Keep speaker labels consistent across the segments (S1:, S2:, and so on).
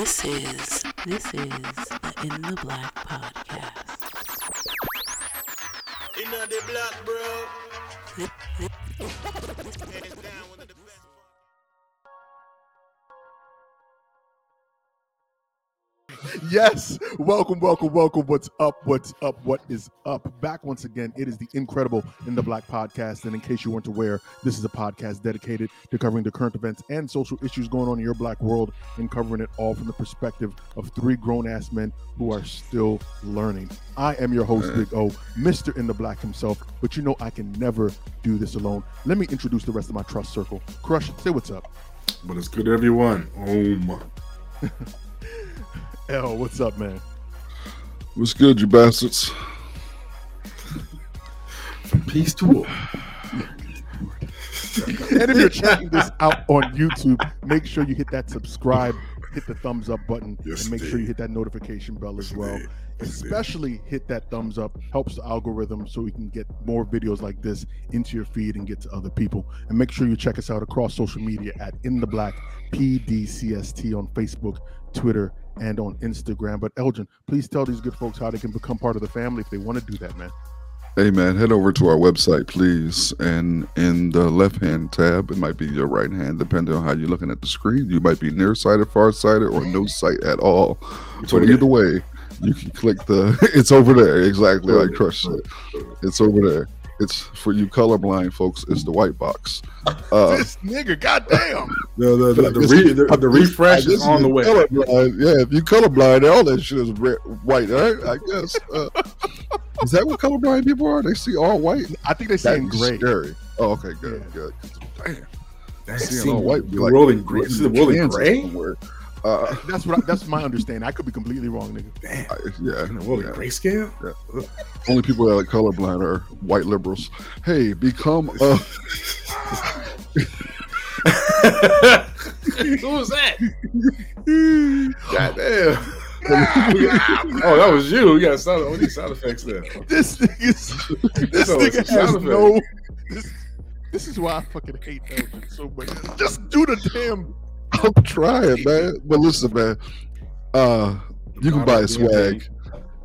S1: This is this is the In the Black podcast.
S2: In the black, bro.
S3: Yes, welcome, welcome, welcome. What's up? What's up? What is up? Back once again. It is the incredible In the Black podcast. And in case you weren't aware, this is a podcast dedicated to covering the current events and social issues going on in your black world and covering it all from the perspective of three grown ass men who are still learning. I am your host, Big O, Mr. In the Black himself, but you know I can never do this alone. Let me introduce the rest of my trust circle. Crush, say what's up.
S4: But it's good, everyone. Oh my.
S3: L, what's up, man?
S4: What's good, you bastards? Peace to all.
S3: and if you're checking this out on YouTube, make sure you hit that subscribe, hit the thumbs up button,
S4: Yes,
S3: and make sure you hit that notification bell as
S4: Yes,
S3: well.
S4: indeed. Yes, indeed.
S3: Especially hit that thumbs up, helps the algorithm so we can get more videos like this into your feed and get to other people. And make sure you check us out across social media at In the Black PDCST on Facebook, Twitter, and on Instagram. But Elgin, please tell these good folks how they can become part of the family if they want to do that, man.
S4: Hey man, head over to our website, please. And in the left hand tab, it might be your right hand, depending on how you're looking at the screen. You might be nearsighted, farsighted, or no sight at all. But either way, you can click the it's over there, exactly like Crush said. It's over there. It's for you colorblind folks, it's the white box. Uh
S3: this nigga, goddamn.
S5: The the, the, the,
S4: This-
S5: re, the, the refresh is on the way.
S4: Colorblind, yeah, if you colorblind, all that shit is red, white, right? I guess. Uh, is that what colorblind people are? They see all white.
S3: I think they say in
S4: That's
S3: gray.
S4: scary. Oh, okay, good,
S3: Yeah.
S4: good. Damn,
S5: That's
S4: seeing all white. be
S5: the
S4: like
S5: rolling gray.
S4: putting
S5: Is it rolling
S4: Kansas
S5: gray?
S4: somewhere. Uh,
S3: That's what I, that's my understanding. I could be completely wrong, nigga.
S5: Damn.
S4: I- yeah,
S5: In a rolling
S4: yeah.
S5: grayscale?
S4: Only people that are colorblind are white liberals. Hey, become a
S5: Who was that? God damn. oh, that was you. You got sound, all these sound effects there.
S3: This nigga, this
S5: So it's a
S3: nigga has
S5: sound
S3: no. This, this is why I fucking hate Elgin so much. Just do the damn.
S4: I'm trying, man. But listen, man. Uh, you can buy swag.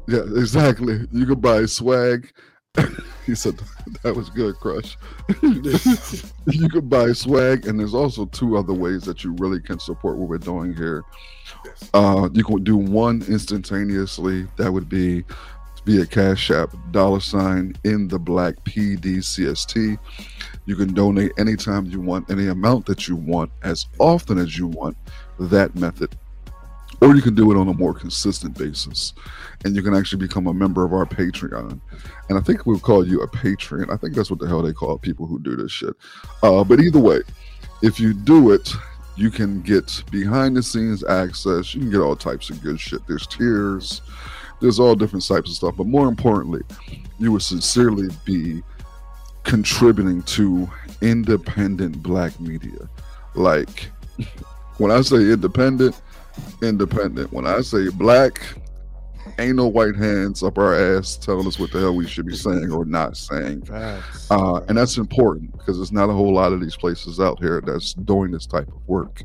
S4: Yeah, exactly. You can buy swag. he said that was good, Crush. you can buy swag, and there's also two other ways that you really can support what we're doing here. Uh, you can do one instantaneously. That would be via Cash App, dollar sign in the black PDCST. You can donate anytime you want, any amount that you want, as often as you want. That method. Or you can do it on a more consistent basis. And you can actually become a member of our Patreon. And I think we'll call you a patron. I think that's what the hell they call people who do this shit. Uh, but either way, if you do it, you can get behind the scenes access. You can get all types of good shit. There's tiers, there's all different types of stuff. But more importantly, you would sincerely be contributing to independent black media. Like when I say independent, independent. When I say black, ain't no white hands up our ass telling us what the hell we should be saying or not saying. Uh, and that's important because there's not a whole lot of these places out here that's doing this type of work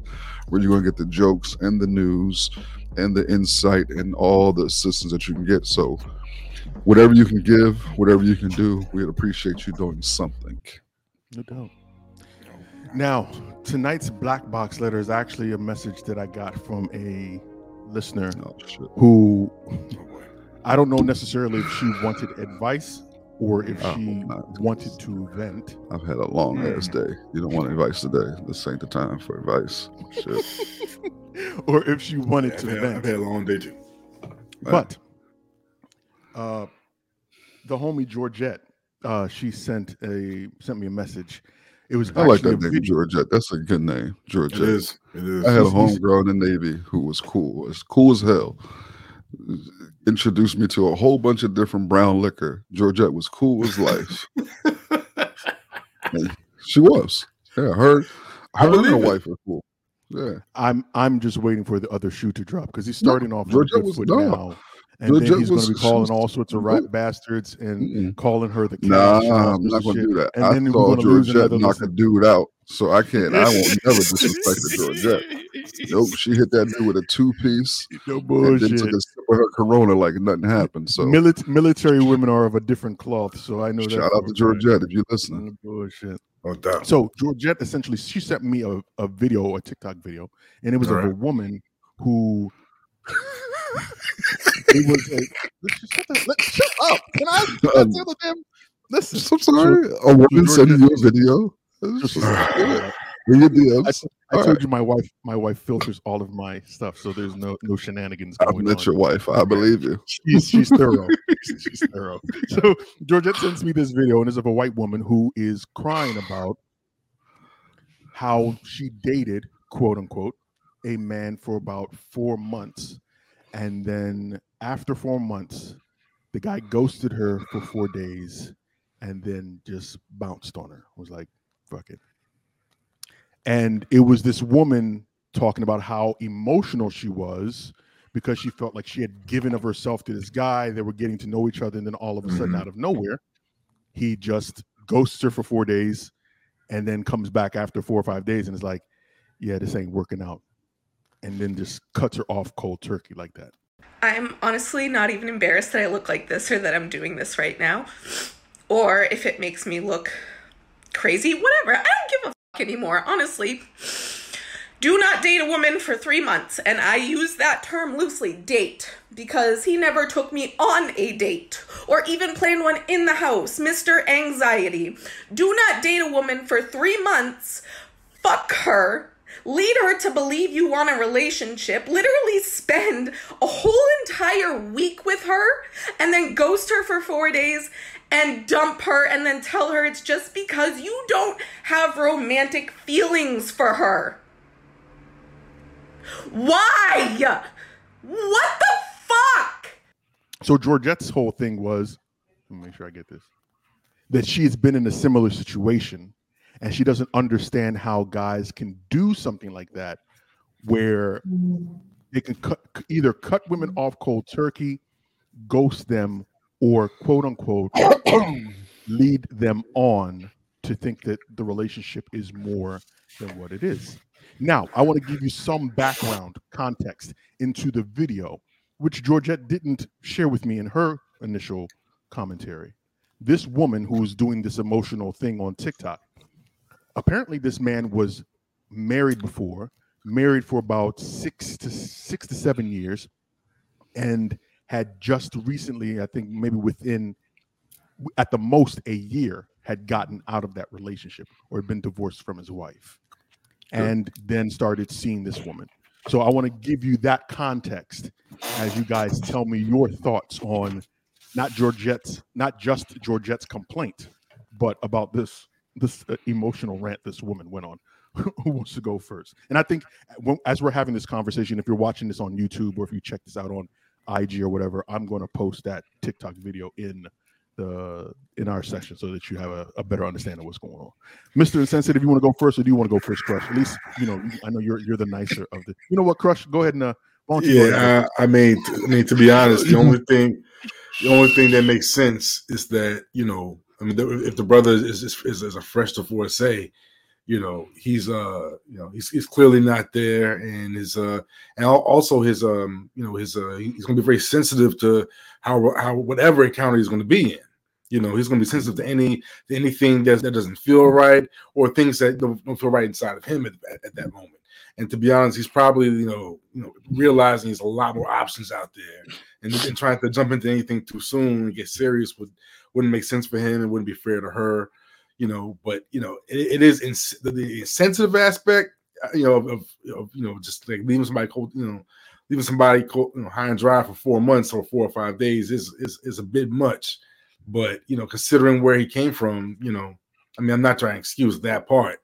S4: where you're going to get the jokes and the news and the insight and all the assistance that you can get. So, whatever you can give, whatever you can do, we'd appreciate you doing something.
S3: No doubt. Now, tonight's black box letter is actually a message that I got from a listener
S4: Oh,
S3: who I don't know necessarily if she wanted advice or if
S4: Oh,
S3: she wanted to vent.
S4: I've had a long ass mm. day. You don't want advice today. This ain't the time for advice. Shit.
S3: or if she wanted
S5: I've
S3: to
S5: had, I've had a long day too.
S3: But uh, the homie Georgette, uh, she sent a sent me a message. It was
S4: I like that name,
S3: video-
S4: Georgette. That's a good name, Georgette.
S5: is. It is.
S4: I had a
S3: He's- he's-
S4: homegirl in the Navy who was cool, as cool as hell. Introduced me to a whole bunch of different brown liquor. Georgette was cool as life. She was. Yeah, her,
S5: I
S4: her and her
S5: believe it.
S4: wife are cool. Yeah.
S3: I'm I'm just waiting for the other shoe to drop because he's starting off on good
S4: was
S3: foot
S4: dumb.
S3: now, and then he's going to be calling all sorts of rat bastards and
S4: Mm-mm.
S3: calling her the cat.
S4: Nah, I'm not gonna do that.
S3: And
S4: I
S3: then we're
S4: saw
S3: gonna lose
S4: Georgette
S3: another
S4: knock a dude out, so I can't. I won't never disrespect the Georgette. Nope, she hit that dude with a two piece
S3: No bullshit.
S4: and then took a sip of her Corona like nothing happened. So
S3: Milit- military women are of a different cloth, so I know that.
S4: shout
S3: for
S4: out to
S3: a fact.
S4: Georgette if you're listening.
S3: No bullshit.
S5: No doubt.
S3: So Georgette essentially she sent me a, a video, a TikTok video, and it was of a woman who it was a shut, the, let, shut up. Can I, I
S4: Um,
S3: the damn listen?
S4: I'm sorry, a woman sending you a video. Your
S3: I,
S4: DMs.
S3: I told
S4: right.
S3: you my wife my wife filters all of my stuff, so there's no no shenanigans
S4: I met
S3: on.
S4: your wife. I believe you.
S3: she's she's thorough. she's thorough. So Georgette sends me this video, and it's of a white woman who is crying about how she dated, quote unquote, a man for about four months, and then after four months, the guy ghosted her for four days, and then just bounced on her. Was like, "Fuck it." And it was this woman talking about how emotional she was because she felt like she had given of herself to this guy. They were getting to know each other, and then all of a sudden,
S5: Mhm.
S3: out of nowhere, he just ghosts her for four days, and then comes back after four or five days and is like, "Yeah, this ain't working out," and then just cuts her off cold turkey like that.
S6: I'm honestly not even embarrassed that I look like this or that I'm doing this right now. Or if it makes me look crazy, whatever. I don't give a fuck anymore, honestly. Do not date a woman for three months. And I use that term loosely, date, because he never took me on a date or even planned one in the house. Mr. Anxiety. Do not date a woman for three months. Fuck her. Lead her to believe you want a relationship. Literally spend a whole entire week with her and then ghost her for four days and dump her and then tell her it's just because you don't have romantic feelings for her. Why? What the fuck?
S3: So Georgette's whole thing was, let me make sure I get this, that she has been in a similar situation and she doesn't understand how guys can do something like that where they can cut either cut women off cold turkey, ghost them, or quote unquote lead them on to think that the relationship is more than what it is. Now, I want to give you some background context into the video, which Georgette didn't share with me in her initial commentary. This woman who is doing this emotional thing on TikTok, apparently, this man was married before, married for about six to six to seven years, and had just recently, I think maybe within at the most a year, had gotten out of that relationship or had been divorced from his wife and then started seeing this woman. So I want to give you that context as you guys tell me your thoughts on not Georgette's, not just Georgette's complaint, but about this this uh, emotional rant this woman went on. Who wants to go first? And I think when, as we're having this conversation, if you're watching this on YouTube or if you check this out on IG or whatever, I'm going to post that TikTok video in the in our session so that you have a, a better understanding of what's going on. Mr. Insensitive, you want to go first or do you want to go first, Crush? At least you know I know you're you're the nicer of the. You know what, Crush? Go ahead and uh,
S5: Yeah, I, I mean, t- I mean, to be honest, the only thing, the only thing that makes sense is that you know, I mean, if the brother is is, is, a fresh divorcee, you know, he's uh, you know, he's, he's clearly not there, and his uh, and also his um, you know, his uh, he's going to be very sensitive to how how whatever encounter he's going to be in. You know, he's going to be sensitive to any to anything that that doesn't feel right or things that don't, don't feel right inside of him at, at, at that moment. And to be honest, he's probably you know you know realizing there's a lot more options out there, and, and trying to jump into anything too soon and get serious would wouldn't make sense for him. It wouldn't be fair to her, you know. But you know, it, it is ins- the, the sensitive aspect, uh, you know, of, of, of you know just like leaving somebody cold, you know, leaving somebody cold, you know, high and dry for four months or four or five days is is is a bit much. But you know, considering where he came from, you know, I mean, I'm not trying to excuse that part,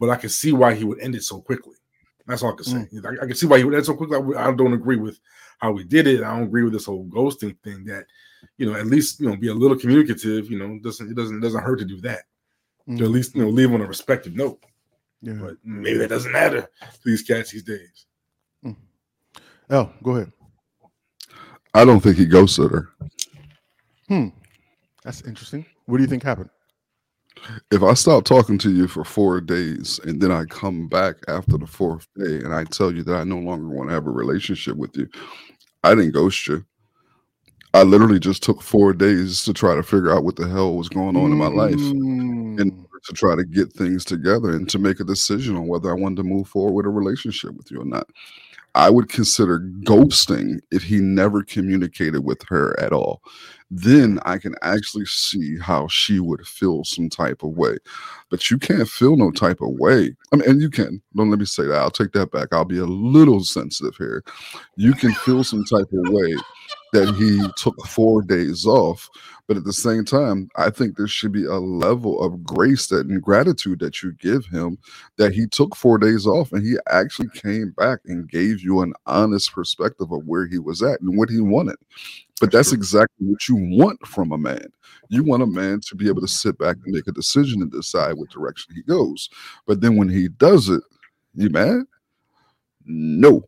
S5: but I can see why he would end it so quickly. That's all I can say. I, I can see why he would end so quickly. I, I don't agree with how we did it. I don't agree with this whole ghosting thing. That you know, at least you know, be a little communicative. You know, doesn't it doesn't it doesn't hurt to do that. To at least you know, leave on a respective note.
S3: Yeah.
S5: But maybe that doesn't matter to these cats these days.
S3: Oh, go ahead.
S4: I don't think he ghosted her. Hmm.
S3: That's interesting. What do you think happened?
S4: If I stop talking to you for four days and then I come back after the fourth day and I tell you that I no longer want to have a relationship with you, I didn't ghost you. I literally just took four days to try to figure out what the hell was going on in my life
S3: Mm.
S4: in order to try to get things together and to make a decision on whether I wanted to move forward with a relationship with you or not. I would consider ghosting if he never communicated with her at all. Then I can actually see how she would feel some type of way. But you can't feel no type of way. I mean, and you can. Don't let me say that. I'll take that back. I'll be a little sensitive here. You can feel some type of way that he took four days off. But at the same time, I think there should be a level of grace that and gratitude that you give him that he took four days off and he actually came back and gave you an honest perspective of where he was at and what he wanted. But that's exactly what you want from a man. You want a man to be able to sit back and make a decision and decide what direction he goes. But then when he does it, you mad? No.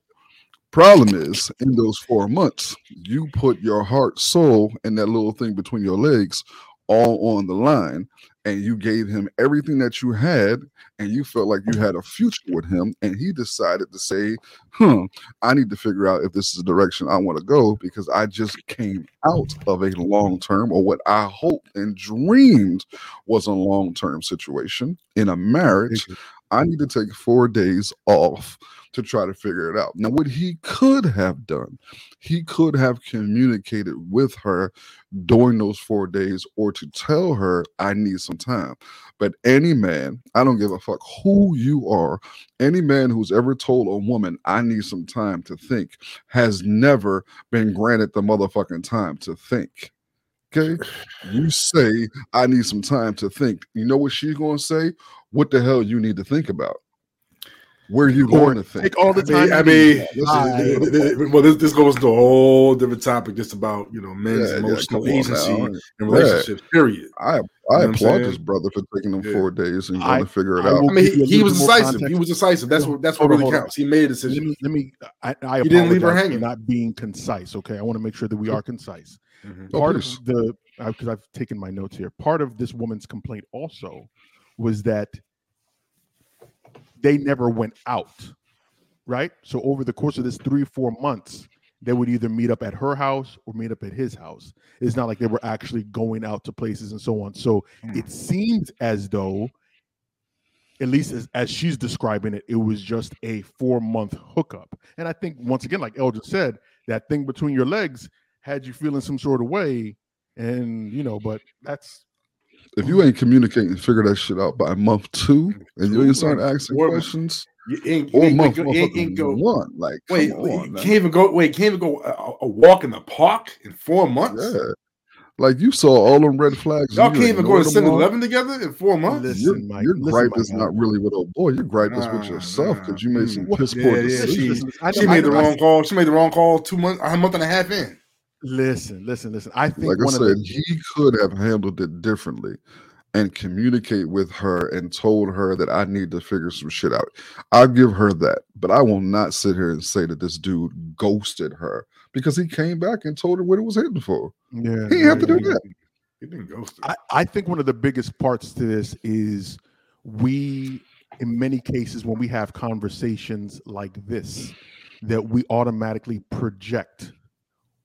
S4: Problem is, in those four months, you put your heart, soul, and that little thing between your legs all on the line, and you gave him everything that you had, and you felt like you had a future with him, and he decided to say, "Hmm, I need to figure out if this is the direction I want to go because I just came out of a long term or what I hoped and dreamed was a long term situation in a marriage. I need to take four days off to try to figure it out. Now, what he could have done, he could have communicated with her during those four days or to tell her, I need some time. But any man, I don't give a fuck who you are, any man who's ever told a woman, I need some time to think, has never been granted the motherfucking time to think. Okay. You say, I need some time to think. You know what she's going to say? What the hell you need to think about? Where are you going to think?
S3: Take all the
S5: I mean,
S3: time.
S5: I mean,
S3: need.
S5: this is- well, this, this goes to a whole different topic, just about you know men's
S4: Yeah, yeah,
S5: emotional
S4: come on
S5: agency
S4: now.
S5: and relationships. Period.
S4: I I
S5: know
S4: applaud
S5: saying?
S4: this brother for taking them
S5: Yeah.
S4: four days and trying to figure it
S3: I
S4: out.
S5: I mean,
S3: give
S5: he, he was decisive.
S3: context.
S5: He was decisive. That's what that's what
S3: Hold on,
S5: really counts. He made a decision.
S3: Let
S5: decision.
S3: me, let me I, I
S5: He didn't leave her
S3: apologize for
S5: hanging.
S3: not being concise. Okay, I want to make sure that we are concise.
S5: Mhm.
S4: Oh,
S3: Part
S4: please.
S3: of the because I've taken my notes here. Part of this woman's complaint also was that they never went out, right? So over the course of this three four months, they would either meet up at her house or meet up at his house. It's not like they were actually going out to places and so on. So
S5: Hmm.
S3: it seems as though at least as, as she's describing it, it was just a four month hookup. And I think once again, like Eldridge said, that thing between your legs had you feeling some sort of way. And you know, but that's
S4: If you ain't communicating and figure that shit out by month two, and you ain't start asking
S5: Or-
S4: questions,
S5: You ain't,
S4: or
S5: ain't,
S4: month
S5: ain't, ain't, go.
S4: one, like
S5: Wait,
S4: on,
S5: you can't even go. Wait, can't even go a, a walk in the park in four months.
S4: yeah, like you saw all them red flags.
S5: Y'all can't even go to
S4: ignored
S5: 7-Eleven together in four months.
S3: Listen,
S4: Your,
S3: Mike,
S4: your
S3: listen,
S4: gripe
S3: Mike,
S4: is
S3: I-
S4: not really with old boy. Your gripe is with
S5: Nah,
S4: yourself
S5: nah.
S4: because you made some
S5: Mm.
S4: piss poor
S5: yeah,
S4: decisions.
S5: she- She made the wrong call. She made the wrong call two months, a month and a half in.
S3: Listen, listen, listen. I think
S4: like I said,
S3: of the
S4: he could have handled it differently and communicate with her and told her that I need to figure some shit out. I'll give her that, but I will not sit here and say that this dude ghosted her because he came back and told her what it was hitting for.
S3: yeah,
S4: He
S3: yeah,
S4: have to do that.
S5: He didn't ghost her.
S3: I, I think one of the biggest parts to this is we, in many cases, when we have conversations like this, that we automatically project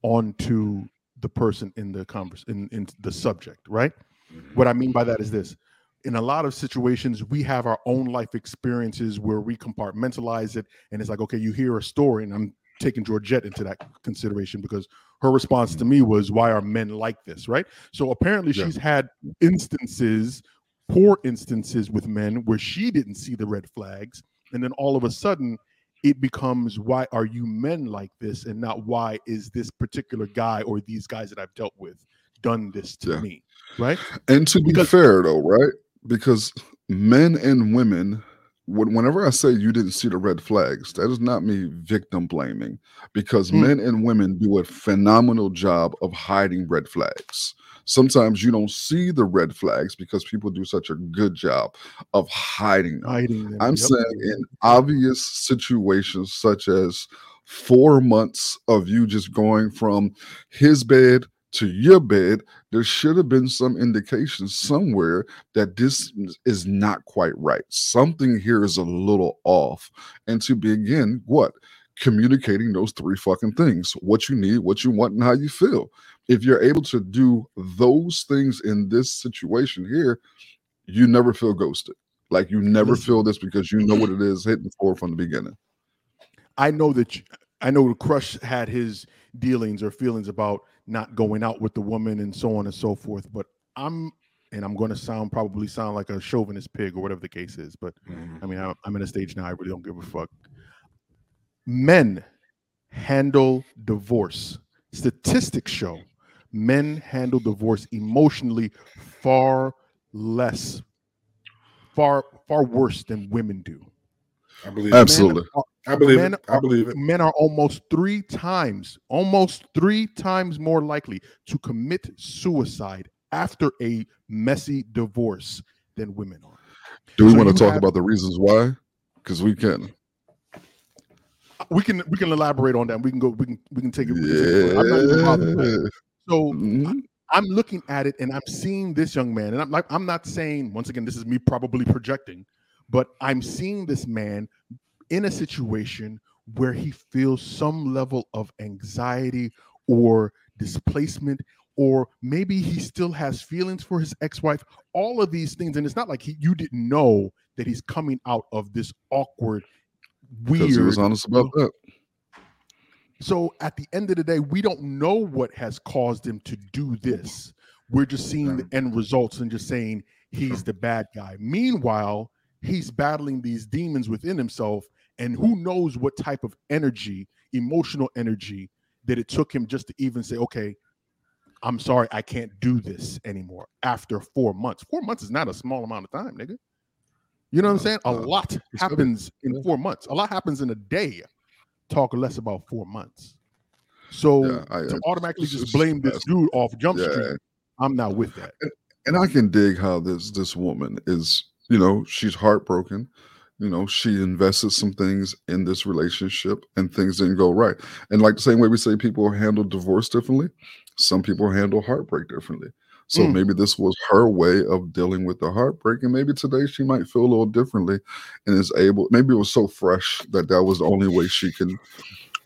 S3: onto the person in the converse in, in the subject, right? Mm-hmm. What I mean by that is this. In a lot of situations, we have our own life experiences where we compartmentalize it, and it's like, okay, you hear a story, and I'm taking Georgette into that consideration because her response to me was, "Why are men like this?" Right? So apparently,
S4: Yeah.
S3: she's had instances, poor instances with men where she didn't see the red flags, and then all of a sudden, it becomes, "Why are you men like this?" and not "Why is this particular guy or these guys that I've dealt with done this to
S4: Yeah.
S3: me?" Right?
S4: And to be fair, though, right? Because men and women, whenever I say you didn't see the red flags, that is not me victim blaming, because
S3: Hmm.
S4: men and women do a phenomenal job of hiding red flags. Sometimes you don't see the red flags because people do such a good job of hiding them.
S3: Hiding them.
S4: I'm
S3: Yep.
S4: saying in obvious situations such as four months of you just going from his bed to your bed, there should have been some indication somewhere that this is not quite right. Something here is a little off. And to begin, what? Communicating those three fucking things what you need, what you want, and how you feel. If you're able to do those things in this situation here, you never feel ghosted. Like you never feel this because you know what it is hitting for from the beginning.
S3: I know that you, I know the Crush had his dealings or feelings about not going out with the woman and so on and so forth. But I'm and I'm going to sound probably sound like a chauvinist pig or whatever the case is. But
S5: Mhm.
S3: I mean, I'm, I'm in a stage now. I really don't give a fuck. Men handle divorce. Statistics show men handle divorce emotionally far less, far far worse than women do.
S5: I believe.
S4: Absolutely.
S3: Are,
S5: I believe
S3: men
S5: it. I
S3: are-
S5: believe it.
S3: men are almost three times, almost three times more likely to commit suicide after a messy divorce than women are.
S4: Do we
S3: So
S4: want to talk
S3: have-
S4: about the reasons why? Because we can.
S3: We can we can elaborate on that. We can go. We can we can take it. we can take it further. I'm not even bothered by it.
S4: Yeah.
S3: So
S4: Mhm.
S3: I'm looking at it and I'm seeing this young man, and I'm like, I'm not saying once again, this is me probably projecting, but I'm seeing this man in a situation where he feels some level of anxiety or displacement, or maybe he still has feelings for his ex-wife. All of these things, and it's not like he, you didn't know that he's coming out of this awkward,
S4: Because he was
S3: weird
S4: honest about that.
S3: So at the end of the day, we don't know what has caused him to do this. We're just seeing the end results and just saying he's the bad guy. Meanwhile, he's battling these demons within himself, and who knows what type of energy, emotional energy, that it took him just to even say, okay, I'm sorry, I can't do this anymore after four months. Four months is not a small amount of time, nigga. You know what I'm saying? A lot happens in four months. A lot happens in a day talk less about four months. So
S4: Yeah, I-
S3: to
S4: I-
S3: automatically just blame this dude off Jump
S4: Yeah.
S3: Street, I'm not with that.
S4: and I can dig how this this woman is, you know, she's heartbroken. You know, she invested some things in this relationship and things didn't go right. And like the same way we say people handle divorce differently, some people handle heartbreak differently. So
S3: Mm.
S4: maybe this was her way of dealing with the heartbreak. And maybe today she might feel a little differently and is able, maybe it was so fresh that that was the only way she can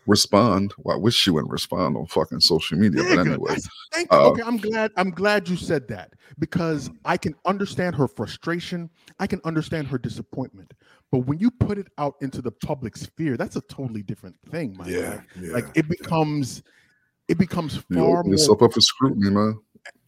S4: respond. Well, I wish she wouldn't respond on fucking social media, but anyway.
S3: thank you.
S4: uh,
S3: okay, I'm glad. I'm glad you said that because I can understand her frustration. I can understand her disappointment. But when you put it out into the public sphere, that's a totally different thing, my
S5: Yeah, yeah.
S3: Like it becomes, it becomes
S4: You
S3: far
S4: open
S3: more
S4: yourself up for scrutiny, man.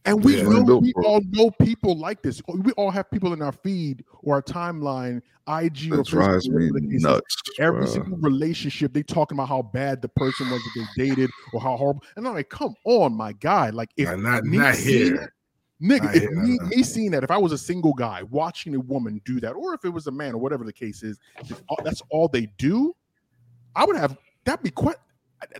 S3: And we
S5: Yeah.
S3: know we all know people like this. Oh, we all have people in our feed or our timeline, IG or
S4: That drives me
S3: whatever the case is.
S4: nuts.
S3: Every
S4: bruh.
S3: single relationship, they talking about how bad the person was that they dated or how horrible. And I'm like, come on, my guy. Like if
S5: Nah, not
S3: me
S5: not here.
S3: Nigga,
S5: Not
S3: if
S5: here,
S3: me, me seeing that, if I was a single guy watching a woman do that, or if it was a man or whatever the case is, if all- that's all they do, I would have that'd be quite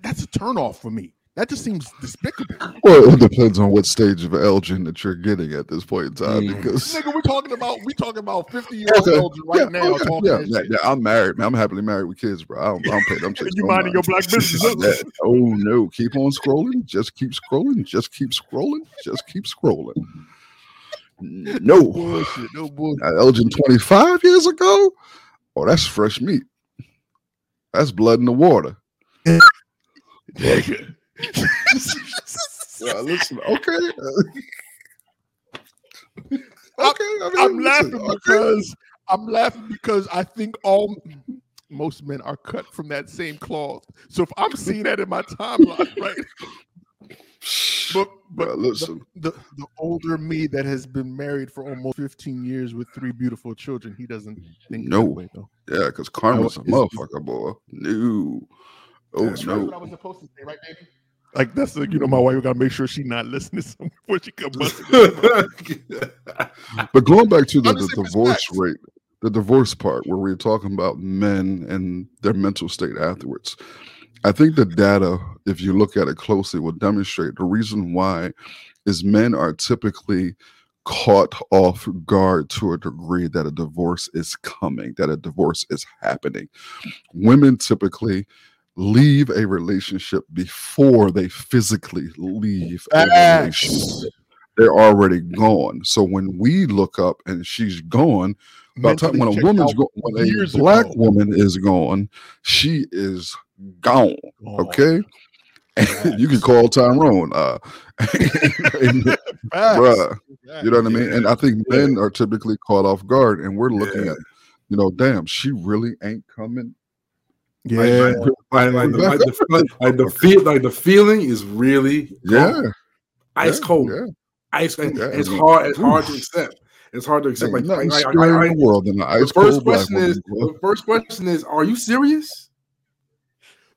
S3: that's a turnoff for me. That just seems despicable.
S4: Well, it depends on what stage of Elgin that you're getting at this point in time.
S5: Mm.
S4: Because
S3: Nigga, we're talking about we talking about 50 year old
S4: Okay.
S3: Elgin right
S4: yeah,
S3: now
S4: yeah,
S3: talking
S4: yeah, yeah, I'm married, man. I'm happily married with kids, bro. I don't, I don't pay them.
S3: You minding your black business.
S4: Oh no, keep on scrolling. Just keep scrolling. Just keep scrolling. Just keep scrolling. No,
S3: bullshit, no bullshit.
S4: Elgin 25 years ago. Oh, that's fresh meat. That's blood in the water.
S3: Nigga.
S4: Listen, okay. okay, I mean, listen,
S3: laughing
S4: okay.
S3: because I'm laughing because I think all most men are cut from that same cloth. So if I'm seeing that in my timeline, right? But but
S4: Bruh, listen.
S3: the, the the older me that has been married for almost 15 years with three beautiful children, he doesn't think
S4: No.
S3: way though.
S4: Yeah, because karma's a motherfucker, boy. No. Oh
S5: That's
S4: no.
S3: I was supposed to say, right, baby? Like that's the, you know my wife gotta make sure she's not listening somewhere before she come busting.
S4: But going back to the, the divorce
S3: respect.
S4: rate, the divorce part where we're talking about men and their mental state afterwards. I think the data, if you look at it closely, will demonstrate the reason why is men are typically caught off guard to a degree that a divorce is coming, that a divorce is happening. Women typically leave a relationship before they physically leave a relationship. They're already gone. So when we look up and she's gone, by time when a woman's when a black
S3: ago.
S4: woman is gone, she is gone.
S3: Gone.
S4: Okay. you can call Tyrone. Uh,
S3: Facts.
S4: bruh, you know what I mean? And I think men are typically caught off guard, and we're looking
S5: Yeah.
S4: at, you know, damn, she really ain't coming.
S3: Yeah.
S5: Like, like, like, the, like, the, like, like the feel, like the feeling is really
S4: Yeah,
S5: ice
S4: yeah,
S5: cold,
S4: Yeah,
S5: ice. and
S4: Yeah,
S5: it's hard. It's hard to accept. It's hard to accept. Like, like, like,
S4: in the world than an
S5: the
S4: ice
S5: first
S4: cold
S5: question is the first question is Are you serious?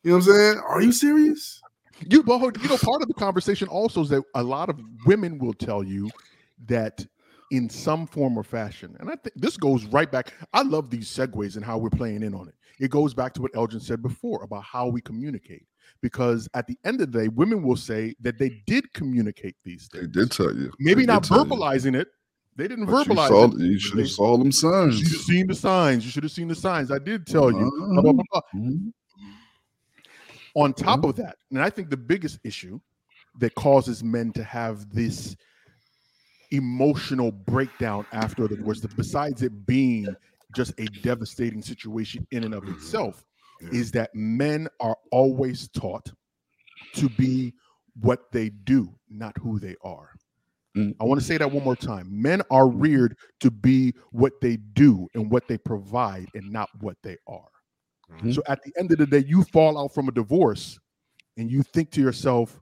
S5: You know what I'm saying? Are you serious?
S3: You, you know, part of the conversation also is that a lot of women will tell you that in some form or fashion, and I think this goes right back. I love these segues and how we're playing in on it. It goes back to what Elgin said before about how we communicate. Because at the end of the day, women will say that they did communicate these things.
S4: They did tell you.
S3: Maybe
S4: They
S3: not
S4: tell you.
S3: verbalizing it. They didn't
S4: But you
S3: verbalize
S4: saw,
S3: it.
S4: you should have saw them signs.
S3: You should have seen the signs. You should have seen the signs. I did tell you. Blah, blah,
S4: Uh-huh.
S3: blah.
S4: Mhm.
S3: on top of that, and I think the biggest issue that causes men to have this emotional breakdown after the divorce, besides it being just a devastating situation in and of itself,
S5: Yeah.
S3: is that men are always taught to be what they do, not who they are.
S4: Mm.
S3: I want to say that one more time. Men are reared to be what they do and what they provide and not what they are.
S4: Mhm.
S3: So at the end of the day, you fall out from a divorce and you think to yourself,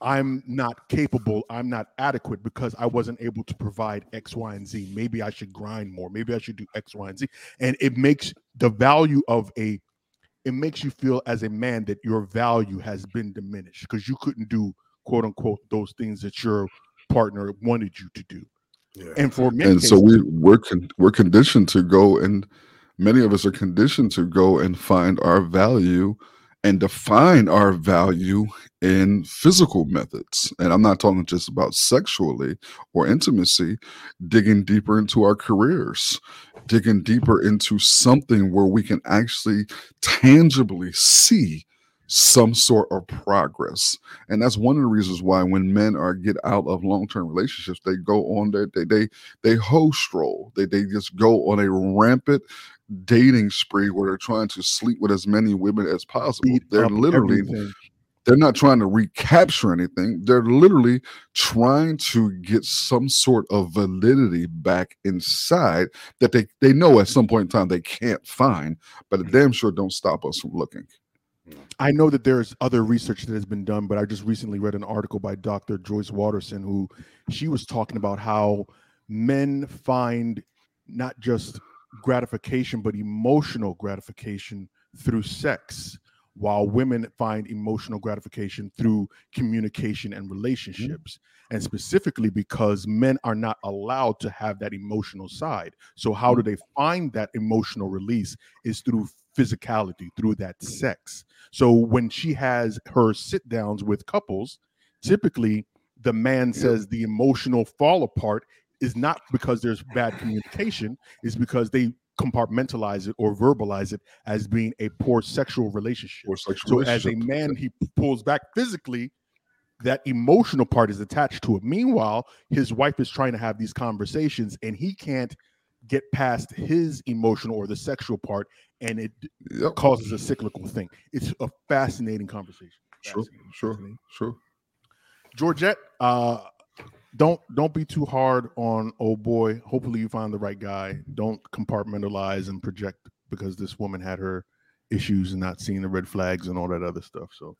S3: I'm not capable, I'm not adequate because I wasn't able to provide X, Y, and Z. Maybe I should grind more. Maybe I should do X, Y, and Z. And it makes the value of a it makes you feel as a man that your value has been diminished because you couldn't do quote unquote those things that your partner wanted you to do.
S5: Yeah.
S3: And for many
S4: and so we we're con- we're conditioned to go and many of us are conditioned to go and find our value and define our value in physical methods. And i'm not talking just about sexually or intimacy digging deeper into our careers digging deeper into something where we can actually tangibly see some sort of progress. And that's one of the reasons why when men are get out of long-term relationships they go on their they they they hoe stroll. They they just go on a rampant dating spree where they're trying to sleep with as many women as possible
S3: beat
S4: they're literally
S3: everything.
S4: they're not trying to recapture anything they're literally trying to get some sort of validity back inside that they they know at some point in time they can't find but it mm. damn sure don't stop us from looking
S3: I know that there's other research that has been done, but I just recently read an article by Dr. Joyce Watterson, who she was talking about how men find not just gratification, but emotional gratification through sex, while women find emotional gratification through communication and mm-hmm. relationships. And specifically because men are not allowed to have that emotional side. So, how do mm-hmm. they find that emotional release? Is through physicality, through that mm-hmm. sex. So when she has her sit downs with couples, typically the man says the emotional fall apart is not because there's bad communication, is because they compartmentalize it or verbalize it as being a poor sexual relationship.
S4: or sexual
S3: So as a man, he pulls back physically. That emotional part is attached to it. Meanwhile, his wife is trying to have these conversations, and he can't get past his emotional or the sexual part, and it
S4: yep
S3: causes a cyclical thing. It's a fascinating conversation.
S4: sure
S3: Fascinating,
S4: sure
S3: fascinating.
S4: sure
S3: Georgette, uh, don't don't be too hard on old boy. Hopefully, you find the right guy. Don't compartmentalize and project because this woman had her issues and not seeing the red flags and all that other stuff. So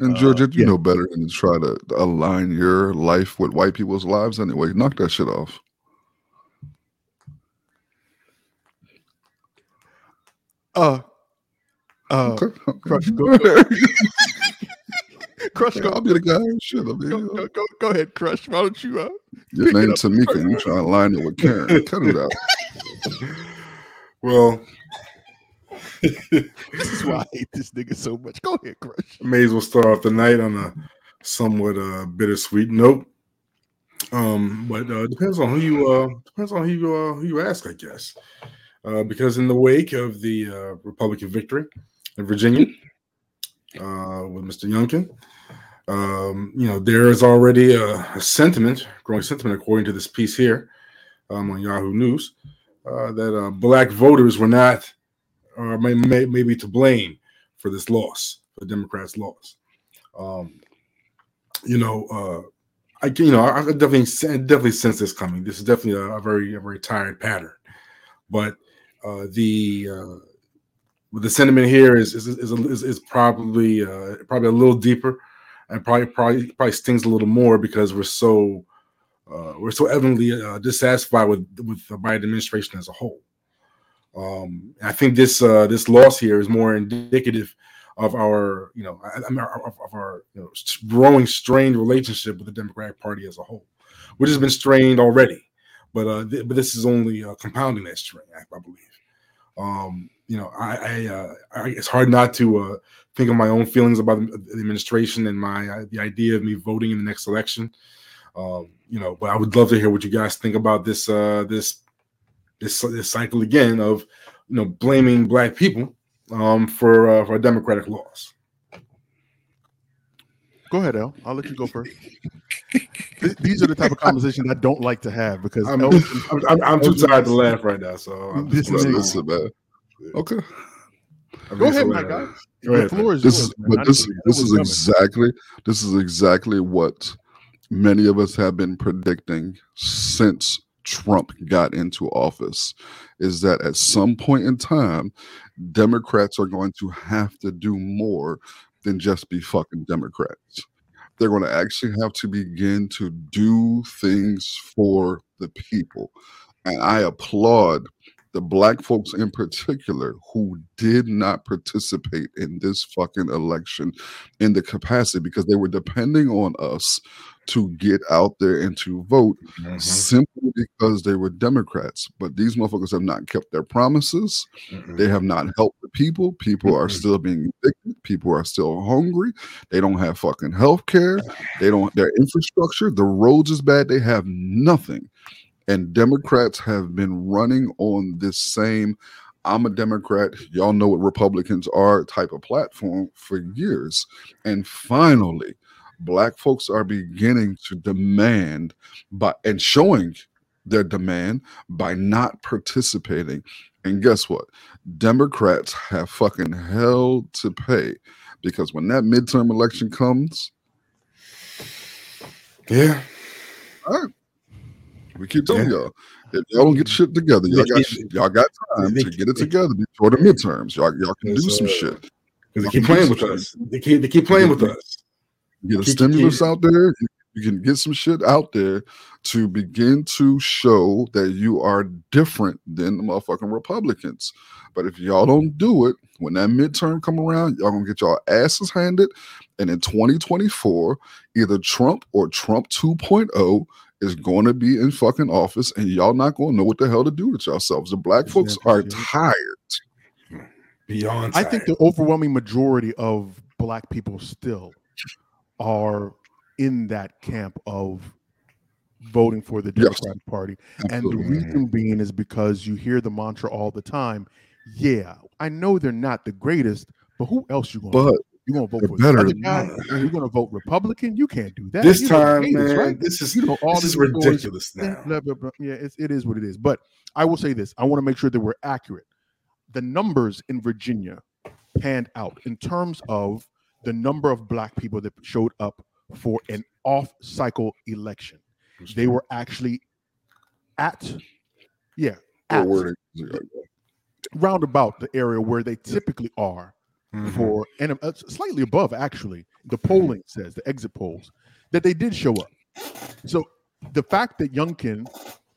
S4: And
S3: Uh,
S4: you
S3: yeah.
S4: know better than to try to align your life with white people's lives anyway. Knock that shit off.
S3: uh uh
S4: Okay.
S3: Crush, go- go. Crush, go,
S4: I'll be the guy. Shit, I mean,
S3: go, go, go, go ahead, Crush. Why don't you uh
S4: your
S3: pick
S4: name. Tamika. You trying to line it with Karen? Cut it out.
S5: Well,
S3: this is why I hate this nigga so much. Go ahead, Crush.
S5: may as well start off the night on a somewhat uh, bittersweet note. Um, but uh, depends on who you uh, depends on who you uh, who you ask, I guess. Uh, because in the wake of the uh, Republican victory in Virginia, uh, with Mr. Youngkin. Um, you know, there is already a, a sentiment, growing sentiment, according to this piece here um, on Yahoo News, uh, that uh, black voters were not, or may, may, maybe to blame for this loss, for Democrats' loss. Um, you know, uh, I can- you know, I, I definitely definitely sense this coming. This is definitely a, a very a very tired pattern, but uh, the uh, the sentiment here is is is, is, is probably uh, probably a little deeper, and probably probably probably stings a little more because we're so uh, we're so evidently uh, dissatisfied with with the Biden administration as a whole. Um, I think this uh, this loss here is more indicative of our you know of, of our you know growing strained relationship with the Democratic Party as a whole, which has been strained already, but uh, th- but this is only uh, compounding that strain, I, I believe. Um, you know, I, I, uh, I it's hard not to uh, think of my own feelings about the administration and my uh, the idea of me voting in the next election. Um, you know, but I would love to hear what you guys think about this uh, this this this cycle again of you know blaming black people um, for uh, for a democratic loss.
S3: Go ahead, El. I'll let you go first. These are the type of conversations I don't like to have because
S5: I'm,
S3: El-
S5: I'm, I'm, I'm too tired to laugh right now, so I'm
S3: This
S5: just
S4: Listen, man. Okay.
S3: Go ahead, my guy.
S5: Go
S3: the floor is
S4: This is.
S3: I
S4: but this this is
S3: coming.
S4: exactly this is exactly what many of us have been predicting since Trump got into office is that at some point in time Democrats are going to have to do more than just be fucking Democrats. They're going to actually have to begin to do things for the people. And I applaud the black folks in particular who did not participate in this fucking election in the capacity because they were depending on us to get out there and to vote
S5: Mhm,
S4: simply because they were Democrats. But these motherfuckers have not kept their promises.
S5: mhm.
S4: They have not helped the people. People are still being evicted. People are still hungry. They don't have fucking health care. They don't their infrastructure. The roads is bad. They have nothing. And Democrats have been running on this same I'm a Democrat, y'all know what Republicans are type of platform for years. And finally, black folks are beginning to demand by and showing their demand by not participating. And guess what? Democrats have fucking hell to pay because when that midterm election comes,
S5: Yeah,
S4: we keep telling
S5: Yeah.
S4: y'all, if y'all don't get shit together, y'all got y'all got time to get it together before the midterms. Y'all y'all can do some shit.
S5: because they keep playing with us. They keep they keep playing with us.
S4: get a stimulus out there. You, you can get some shit out there to begin to show that you are different than the motherfucking Republicans. But if y'all don't do it, when that midterm come around, y'all gonna get y'all asses handed. And in 2024, either Trump or Trump 2.0 is going to be in fucking office, and y'all not going to know what the hell to do with yourselves. The black folks are tired.
S5: Beyond,
S3: I think the overwhelming majority of black people still are in that camp of voting for the
S4: Yes.
S3: Democratic Party. And the reason being is because you hear the mantra all the time. Yeah, I know they're not the greatest, but who else you going to
S4: But
S3: you going to vote for?
S4: better
S3: the other
S4: than
S3: guy?
S5: that.
S3: You're going to vote Republican? You can't do that.
S5: this
S3: You
S5: time, man,
S3: right?
S5: this is
S3: You know all
S5: this is ridiculous now.
S3: blah, blah, blah. Yeah, it's, it is what it is. But I will say this: I want to make sure that we're accurate. The numbers in Virginia panned out in terms of the number of black people that showed up for an off-cycle election. They were actually at, yeah, at roundabout the area where they typically are
S5: Mhm.
S3: for and uh, slightly above actually the polling says the exit polls that they did show up so the fact that youngkin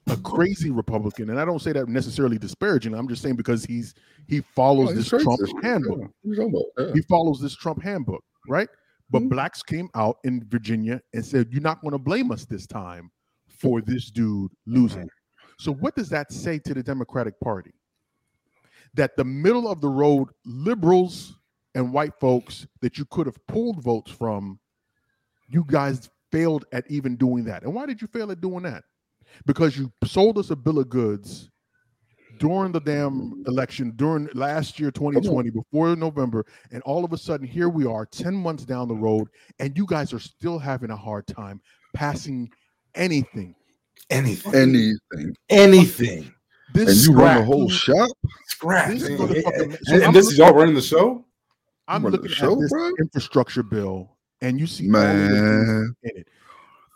S3: a crazy republican and i don't say that necessarily disparaging i'm just saying because he's he follows
S4: Oh, he's
S3: this trump handbook
S4: Yeah, what you talking about? Yeah.
S3: he follows this trump handbook right but
S4: Mhm.
S3: blacks came out in virginia and said you're not going to blame us this time for this dude losing so what does that say to the democratic party that the middle of the road liberals and white folks that you could have pulled votes from, you guys failed at even doing that. And why did you fail at doing that? Because you sold us a bill of goods during the damn election during last year 2020 before November and all of a sudden here we are 10 months down the road and you guys are still having a hard time passing anything
S5: Anything.
S4: Anything.
S5: Anything.
S3: this
S4: And you run the whole shop?
S5: Scrap.
S3: This
S5: And,
S3: motherfucker-
S5: and-
S3: so
S5: and this is y'all running the show?
S3: I'm
S4: Run the
S3: looking
S4: show,
S3: at this
S4: bro.
S3: infrastructure bill and you see all of the things
S4: Man.
S3: in it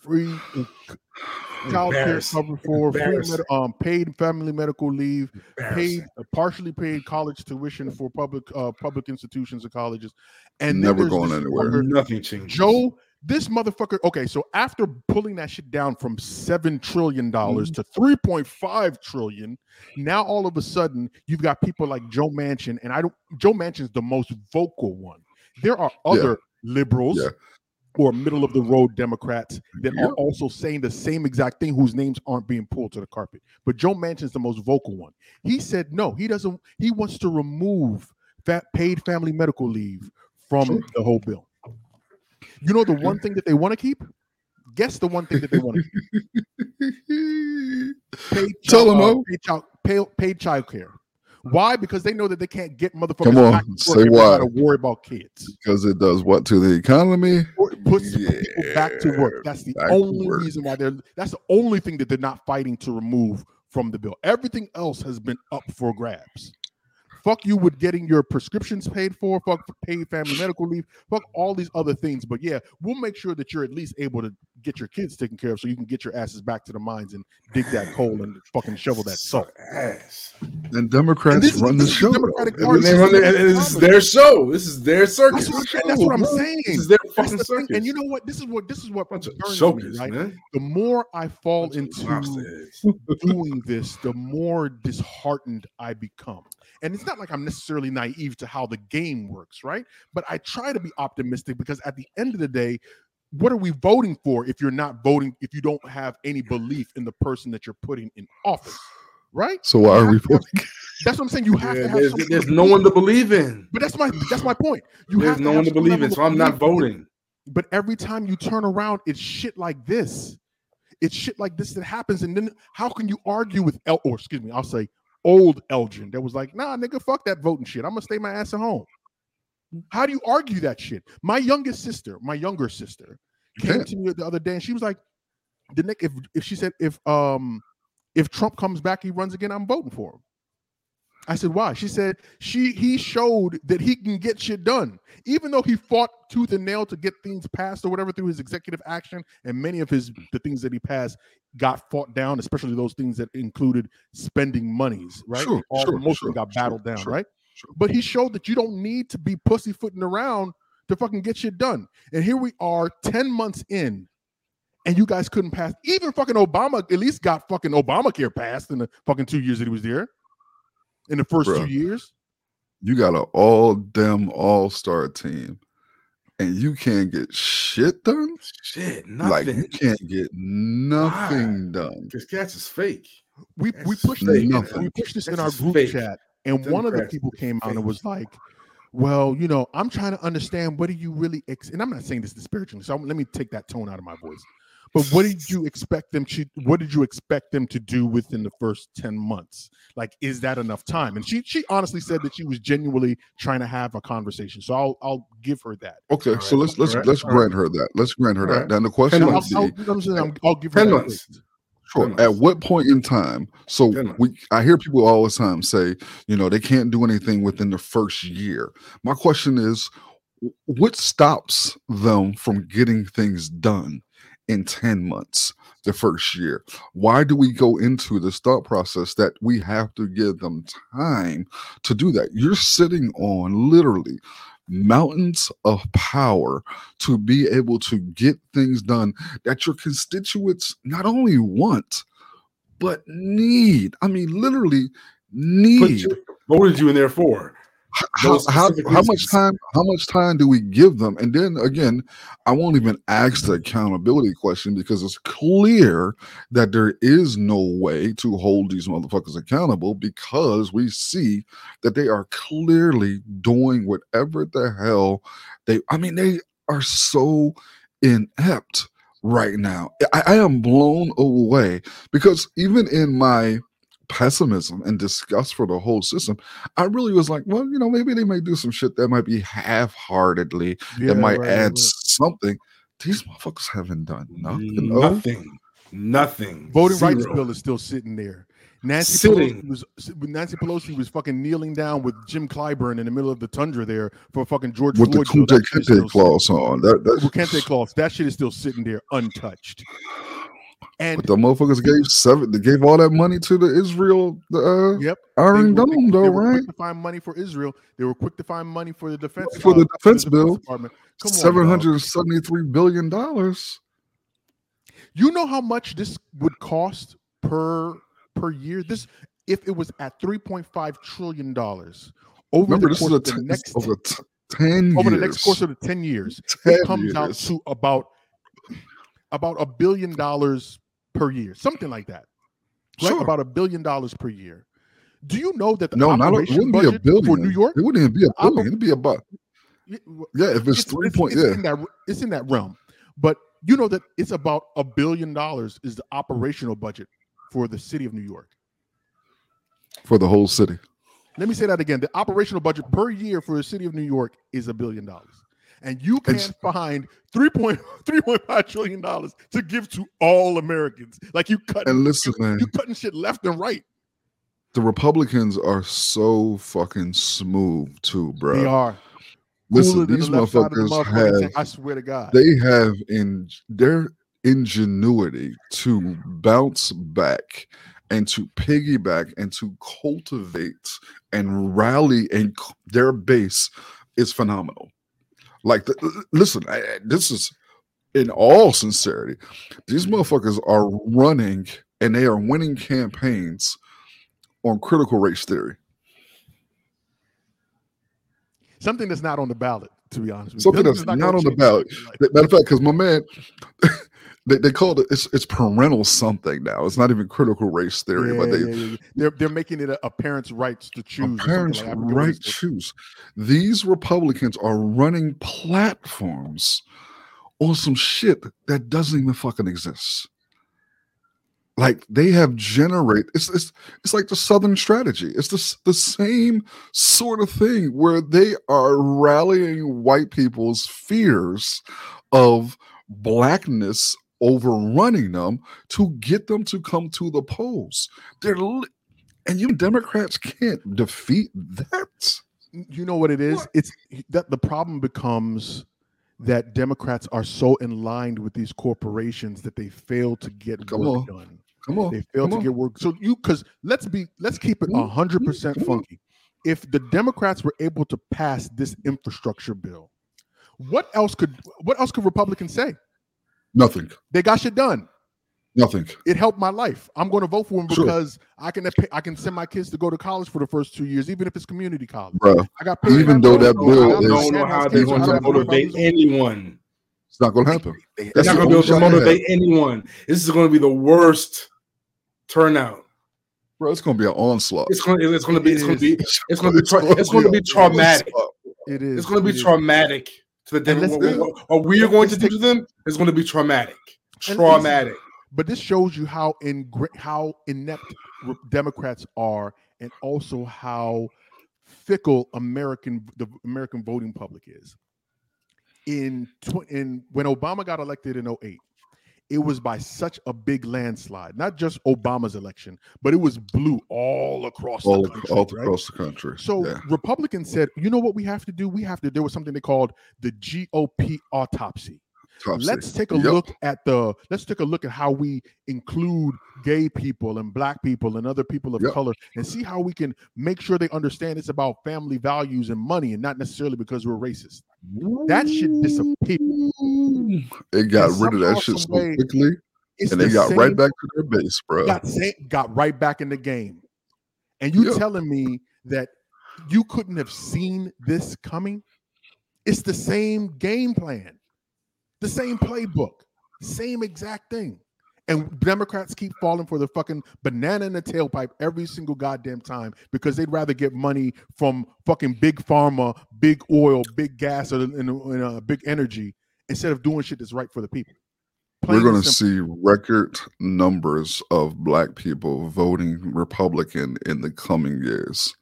S3: free child care
S5: Embarrassing.
S3: covered for free med- um paid family medical leave paid uh, partially paid college tuition for public uh public institutions and colleges and
S4: Never going anywhere.
S3: fucker,
S5: Nothing changed.
S3: joe this motherfucker okay so after pulling that shit down from seven trillion dollars
S4: Mm-hmm.
S3: to 3.5 trillion now all of a sudden you've got people like joe manchin and i don't joe manchin's the most vocal one there are
S4: Yeah.
S3: other liberals
S4: Yeah.
S3: or middle of the road democrats that
S4: Yeah.
S3: are also saying the same exact thing whose names aren't being pulled to the carpet but joe manchin's the most vocal one he said no he doesn't he wants to remove fat paid family medical leave from
S4: Sure.
S3: the whole bill you know the one thing that they want to keep? Guess the one thing that they want to keep. Paid
S4: Tell
S3: child-
S4: 'em,
S3: uh, paid child, paid, paid child care. Why? Because they know that they can't get motherfuckers
S4: Come on,
S3: to
S4: say why.
S3: gotta worry about kids.
S4: Because it does what to the economy?
S3: It puts people back to work. That's the only reason why they're that's the only thing that they're not fighting to remove from the bill. Everything else has been up for grabs. Fuck you with getting your prescriptions paid for, fuck paid family medical leave, fuck all these other things. But yeah, we'll make sure that you're at least able to get your kids taken care of so you can get your asses back to the mines and dig that coal and fucking shovel that salt.
S5: Ass.
S4: And Democrats
S3: And this
S4: run the
S3: this is
S4: show.
S3: Democratic
S4: though.
S5: And they run their- and this is their show. This is their circus.
S3: That's what, that's what I'm saying.
S5: This is their fucking
S3: the thing.
S5: circus.
S3: And you know what? This is what this is what
S5: bunch of
S3: burns me, right?
S5: man.
S3: The more I fall
S5: Bunch
S3: into doing this, the more disheartened I become. And it's not like I'm necessarily naive to how the game works, right? But I try to be optimistic because at the end of the day, what are we voting for if you're not voting, if you don't have any belief in the person that you're putting in office, right?
S4: So why are we
S3: have to have-
S4: voting?
S3: That's what I'm saying. You have
S5: Yeah,
S3: to have
S5: there's, there's no one to believe in.
S3: But that's my that's my point. You
S5: There's
S3: have
S5: no
S3: to
S5: one to believe in, so I'm not
S3: belief in it.
S5: voting.
S3: But every time you turn around, it's shit like this. It's shit like this that happens. And then how can you argue with El or excuse me, I'll say old Elgin that was like, nah, nigga, fuck that voting shit. I'm gonna stay my ass at home. How do you argue that shit? My youngest sister, my younger sister, came to me the other day and she was like, the Nick, if if she said if um if Trump comes back, he runs again, I'm voting for him. I said, why? She said she he showed that he can get shit done. Even though he fought tooth and nail to get things passed or whatever through his executive action, and many of his the things that he passed got fought down, especially those things that included spending monies, right?
S4: Sure,
S3: All,
S4: sure,
S3: most
S4: sure,
S3: got
S4: sure,
S3: battled down,
S4: sure,
S3: right?
S4: sure.
S3: But he showed that you don't need to be pussyfooting around to fucking get shit done. And here we are 10 months in, and you guys couldn't pass. Even fucking Obama at least got fucking Obamacare passed in the fucking two years that he was there. In the first
S4: Bruh.
S3: two years.
S4: You got an all dem all star team, and you can't get shit done.
S5: Shit,
S4: Like
S5: nothing.
S4: you can't get nothing done.
S5: This catch is fake.
S3: We we
S5: That's
S3: pushed this,
S4: nothing.
S3: we pushed this in our group
S5: fake.
S3: chat, and one of the people came out and
S5: fake.
S3: was like, "Well, you know, I'm trying to understand what do you really?" Ex-? And I'm not saying this disparagingly, so I'm- let me take that tone out of my voice. But what did you expect them to? What did you expect them to do within the first ten months? Like, is that enough time? And she she honestly said that she was genuinely trying to have a conversation. So I'll I'll give her that.
S4: Okay,
S5: All
S4: so let's let's
S5: all right,
S4: let's grant her that. Let's grant her
S5: All
S4: that.
S5: right.
S4: Then the question
S3: I'll,
S4: would
S3: I'll,
S4: be,
S3: I'm saying I'm- I'll give her
S5: 10
S3: that
S5: months.
S3: grace.
S4: Sure. At what point in time? So we, I hear people all the time say, you know, they can't do anything within the first year. My question is, what stops them from getting things done in ten months, the first year? Why do we go into this thought process that we have to give them time to do that? You're sitting on literally mountains of power to be able to get things done that your constituents not only want but need. I mean, literally need.
S5: you, voted you in there for?
S4: How, how, how much time? How much time do we give them? And then again, I won't even ask the accountability question because it's clear that there is no way to hold these motherfuckers accountable because we see that they are clearly doing whatever the hell they. I mean, they are so inept right now. I, I am blown away because even in my pessimism and disgust for the whole system, I really was like, well, you know, maybe they may do some shit that might be half-heartedly,
S3: Yeah,
S4: that might
S3: right,
S4: add
S3: right.
S4: something. These motherfuckers haven't done nothing. oh.
S5: Nothing. Nothing.
S3: Voting rights bill is still sitting there. Nancy
S5: Sitting.
S3: Pelosi was Nancy Pelosi was fucking kneeling down with Jim Clyburn in the middle of the tundra there for fucking George
S4: with the
S3: Floyd. bill.
S4: Kunte
S3: That shit is
S4: clause on. That,
S3: sitting-
S4: that's
S3: Kente cloth, that shit is still sitting there untouched. And
S4: But the motherfuckers gave seven. They gave all that money to the Israel, the uh,
S3: yep,
S4: Iron Dome,
S3: they
S4: though,
S3: were
S4: right?
S3: quick to find money for Israel. They were quick to find money for the defense
S4: For the defense bill.
S3: Department. Come on,
S4: Seven hundred seventy-three billion dollars.
S3: You know how much this would cost per per year? This if it was at three point five trillion dollars over
S4: Remember,
S3: the
S4: this is
S3: course of the
S4: ten,
S3: next
S4: over t- ten
S3: over
S4: years.
S3: the next course of the ten years,
S4: 10
S3: it comes out to about about a billion dollars per year, something like that. Right,
S4: Sure.
S3: about a billion dollars per year. Do you know that the
S4: no, not a, it wouldn't be a billion.
S3: for New York?
S4: It wouldn't even be a billion. It'd be about
S3: Yeah, w-
S4: yeah. If it's,
S3: it's,
S4: three
S3: it's-
S4: point,
S3: it's
S4: yeah.
S3: in that it's in that realm. But you know that it's about a billion dollars is the operational budget for the city of New York.
S4: for the whole city.
S3: Let me say that again. The operational budget per year for the city of New York is a billion dollars. And you
S4: It's-
S3: can't find 3.3.5 trillion dollars to give to all Americans. Like you cut
S4: And listen,
S3: you,
S4: man,
S3: you cutting shit left and right.
S4: the Republicans are so fucking smooth too, bro.
S3: They are
S4: Listen, these
S3: the the
S4: motherfuckers
S3: motherfucking
S4: have
S3: I swear to God.
S4: they have in their ingenuity to bounce back and to piggyback and to cultivate and rally and their base is phenomenal like the, listen I, this is in all sincerity these mm-hmm. motherfuckers are running and they are winning campaigns on critical race theory
S3: Something that's not on the ballot, to be honest with
S4: Something
S3: you.
S4: that's
S3: gonna
S4: not on the ballot.
S3: anybody's life.
S4: Th- Matter of fact, because my man, they, they called it it's it's parental something now. It's not even critical race theory, but they
S3: yeah, yeah, yeah. They're they're making it a, a parent's rights to choose.
S4: parents
S3: like that. I forget what
S4: right
S3: called.
S4: choose. These Republicans are running platforms on some shit that doesn't even fucking exist. Like they have generate it's it's it's like the Southern strategy. It's the the same sort of thing where they are rallying white people's fears of blackness overrunning them to get them to come to the polls. They're li- and you Democrats can't defeat that.
S3: you know what it is it's that the problem becomes that democrats are so in line with these corporations that they fail to get
S4: Come
S3: work
S4: on.
S3: done
S4: Come on.
S3: they fail
S4: come
S3: to
S4: on.
S3: get work so you because let's be let's keep it
S4: Mhm,
S3: 100% funky if the democrats were able to pass this infrastructure bill what else could what else could republicans say
S4: Nothing.
S3: they got shit done
S4: Nothing.
S3: it helped my life. I'm going to vote for him
S4: Sure.
S3: because I can I can send my kids to go to college for the first two years, even if it's community college.
S4: Bruh.
S3: I got paid
S4: Even though that bill
S3: I
S5: I
S3: got
S4: is-
S5: don't know how they're going to motivate anyone.
S4: It's not gonna happen.
S3: They-
S5: They're
S4: That's
S5: not going to be able to motivate anyone. This is going to be the worst turnout.
S4: Bro, it's gonna be an onslaught.
S5: It's going to it's going to be it's going to be it's going to be it's going to be traumatic.
S3: It is.
S5: It's going to be
S3: is.
S5: traumatic to the what, what, what we are going to do to them is going to be traumatic. Traumatic.
S3: But this shows you how in how inept Democrats are, and also how fickle American the American voting public is. In tw- in when Obama got elected in 08, it was by such a big landslide. Not just Obama's election, but it was blue all across
S4: all,
S3: the country.
S4: all
S3: right?
S4: across the country.
S3: So
S4: yeah.
S3: Republicans said, you know what we have to do? We have to. There was something they called the GOP autopsy.
S4: Top
S3: let's
S4: six.
S3: take a
S4: Yep.
S3: look at the. Let's take a look at how we include gay people and black people and other people of
S4: Yep.
S3: color, and see how we can make sure they understand it's about family values and money, and not necessarily because we're racist. That shit disappeared.
S4: It got rid of that shit so
S3: way,
S4: quickly, and they
S3: the
S4: got right back to their base, bro.
S3: got got right back in the game. And you
S4: Yeah.
S3: telling me that you couldn't have seen this coming? It's the same game plan, the same playbook, same exact thing. And Democrats keep falling for the fucking banana in the tailpipe every single goddamn time because they'd rather get money from fucking big pharma, big oil, big gas, and, and, and, uh, big energy instead of doing shit that's right for the people. Plain
S4: we're going to see record numbers of black people voting Republican in the coming years.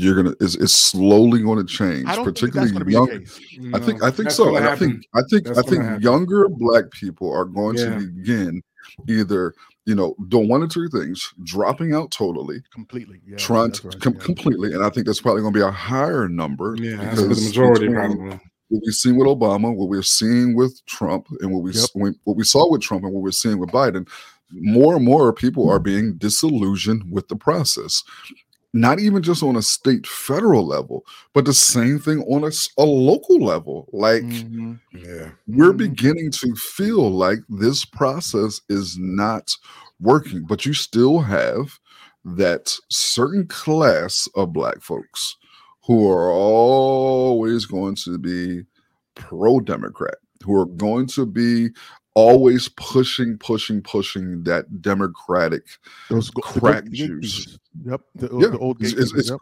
S4: You're gonna it's, it's slowly going to change,
S3: I don't think that's
S4: particularly
S3: going be
S4: young.
S3: the case.
S4: I think I think so. I think I think
S5: That's
S4: I
S5: gonna
S4: think
S5: happen.
S4: younger black people are going
S5: Yeah.
S4: to begin either you know doing one or two things, dropping out totally,
S3: Completely. Yeah,
S4: trying to
S3: right,
S4: com-
S3: yeah.
S4: completely, and I think that's probably going to be a higher number.
S5: Yeah, that's the majority
S4: between
S5: probably.
S4: What we've seen with Obama, what we're seeing with Trump, and what we
S3: Yep.
S4: s- what we saw with Trump, and what we're seeing with Biden, more and more people are being disillusioned with the process. Not even just on a state federal level, but the same thing on a local level. Like
S3: Mhm.
S5: Yeah.
S4: we're
S3: Mhm.
S4: beginning to feel like this process is not working, but you still have that certain class of black folks who are always going to be pro Democrat, who are going to be always pushing, pushing, pushing that Democratic.
S3: Those go- the
S4: crack juice.
S3: gatekeepers. Yep. The,
S4: Yeah,
S3: the old
S4: it's- it's- it's-
S3: Yep.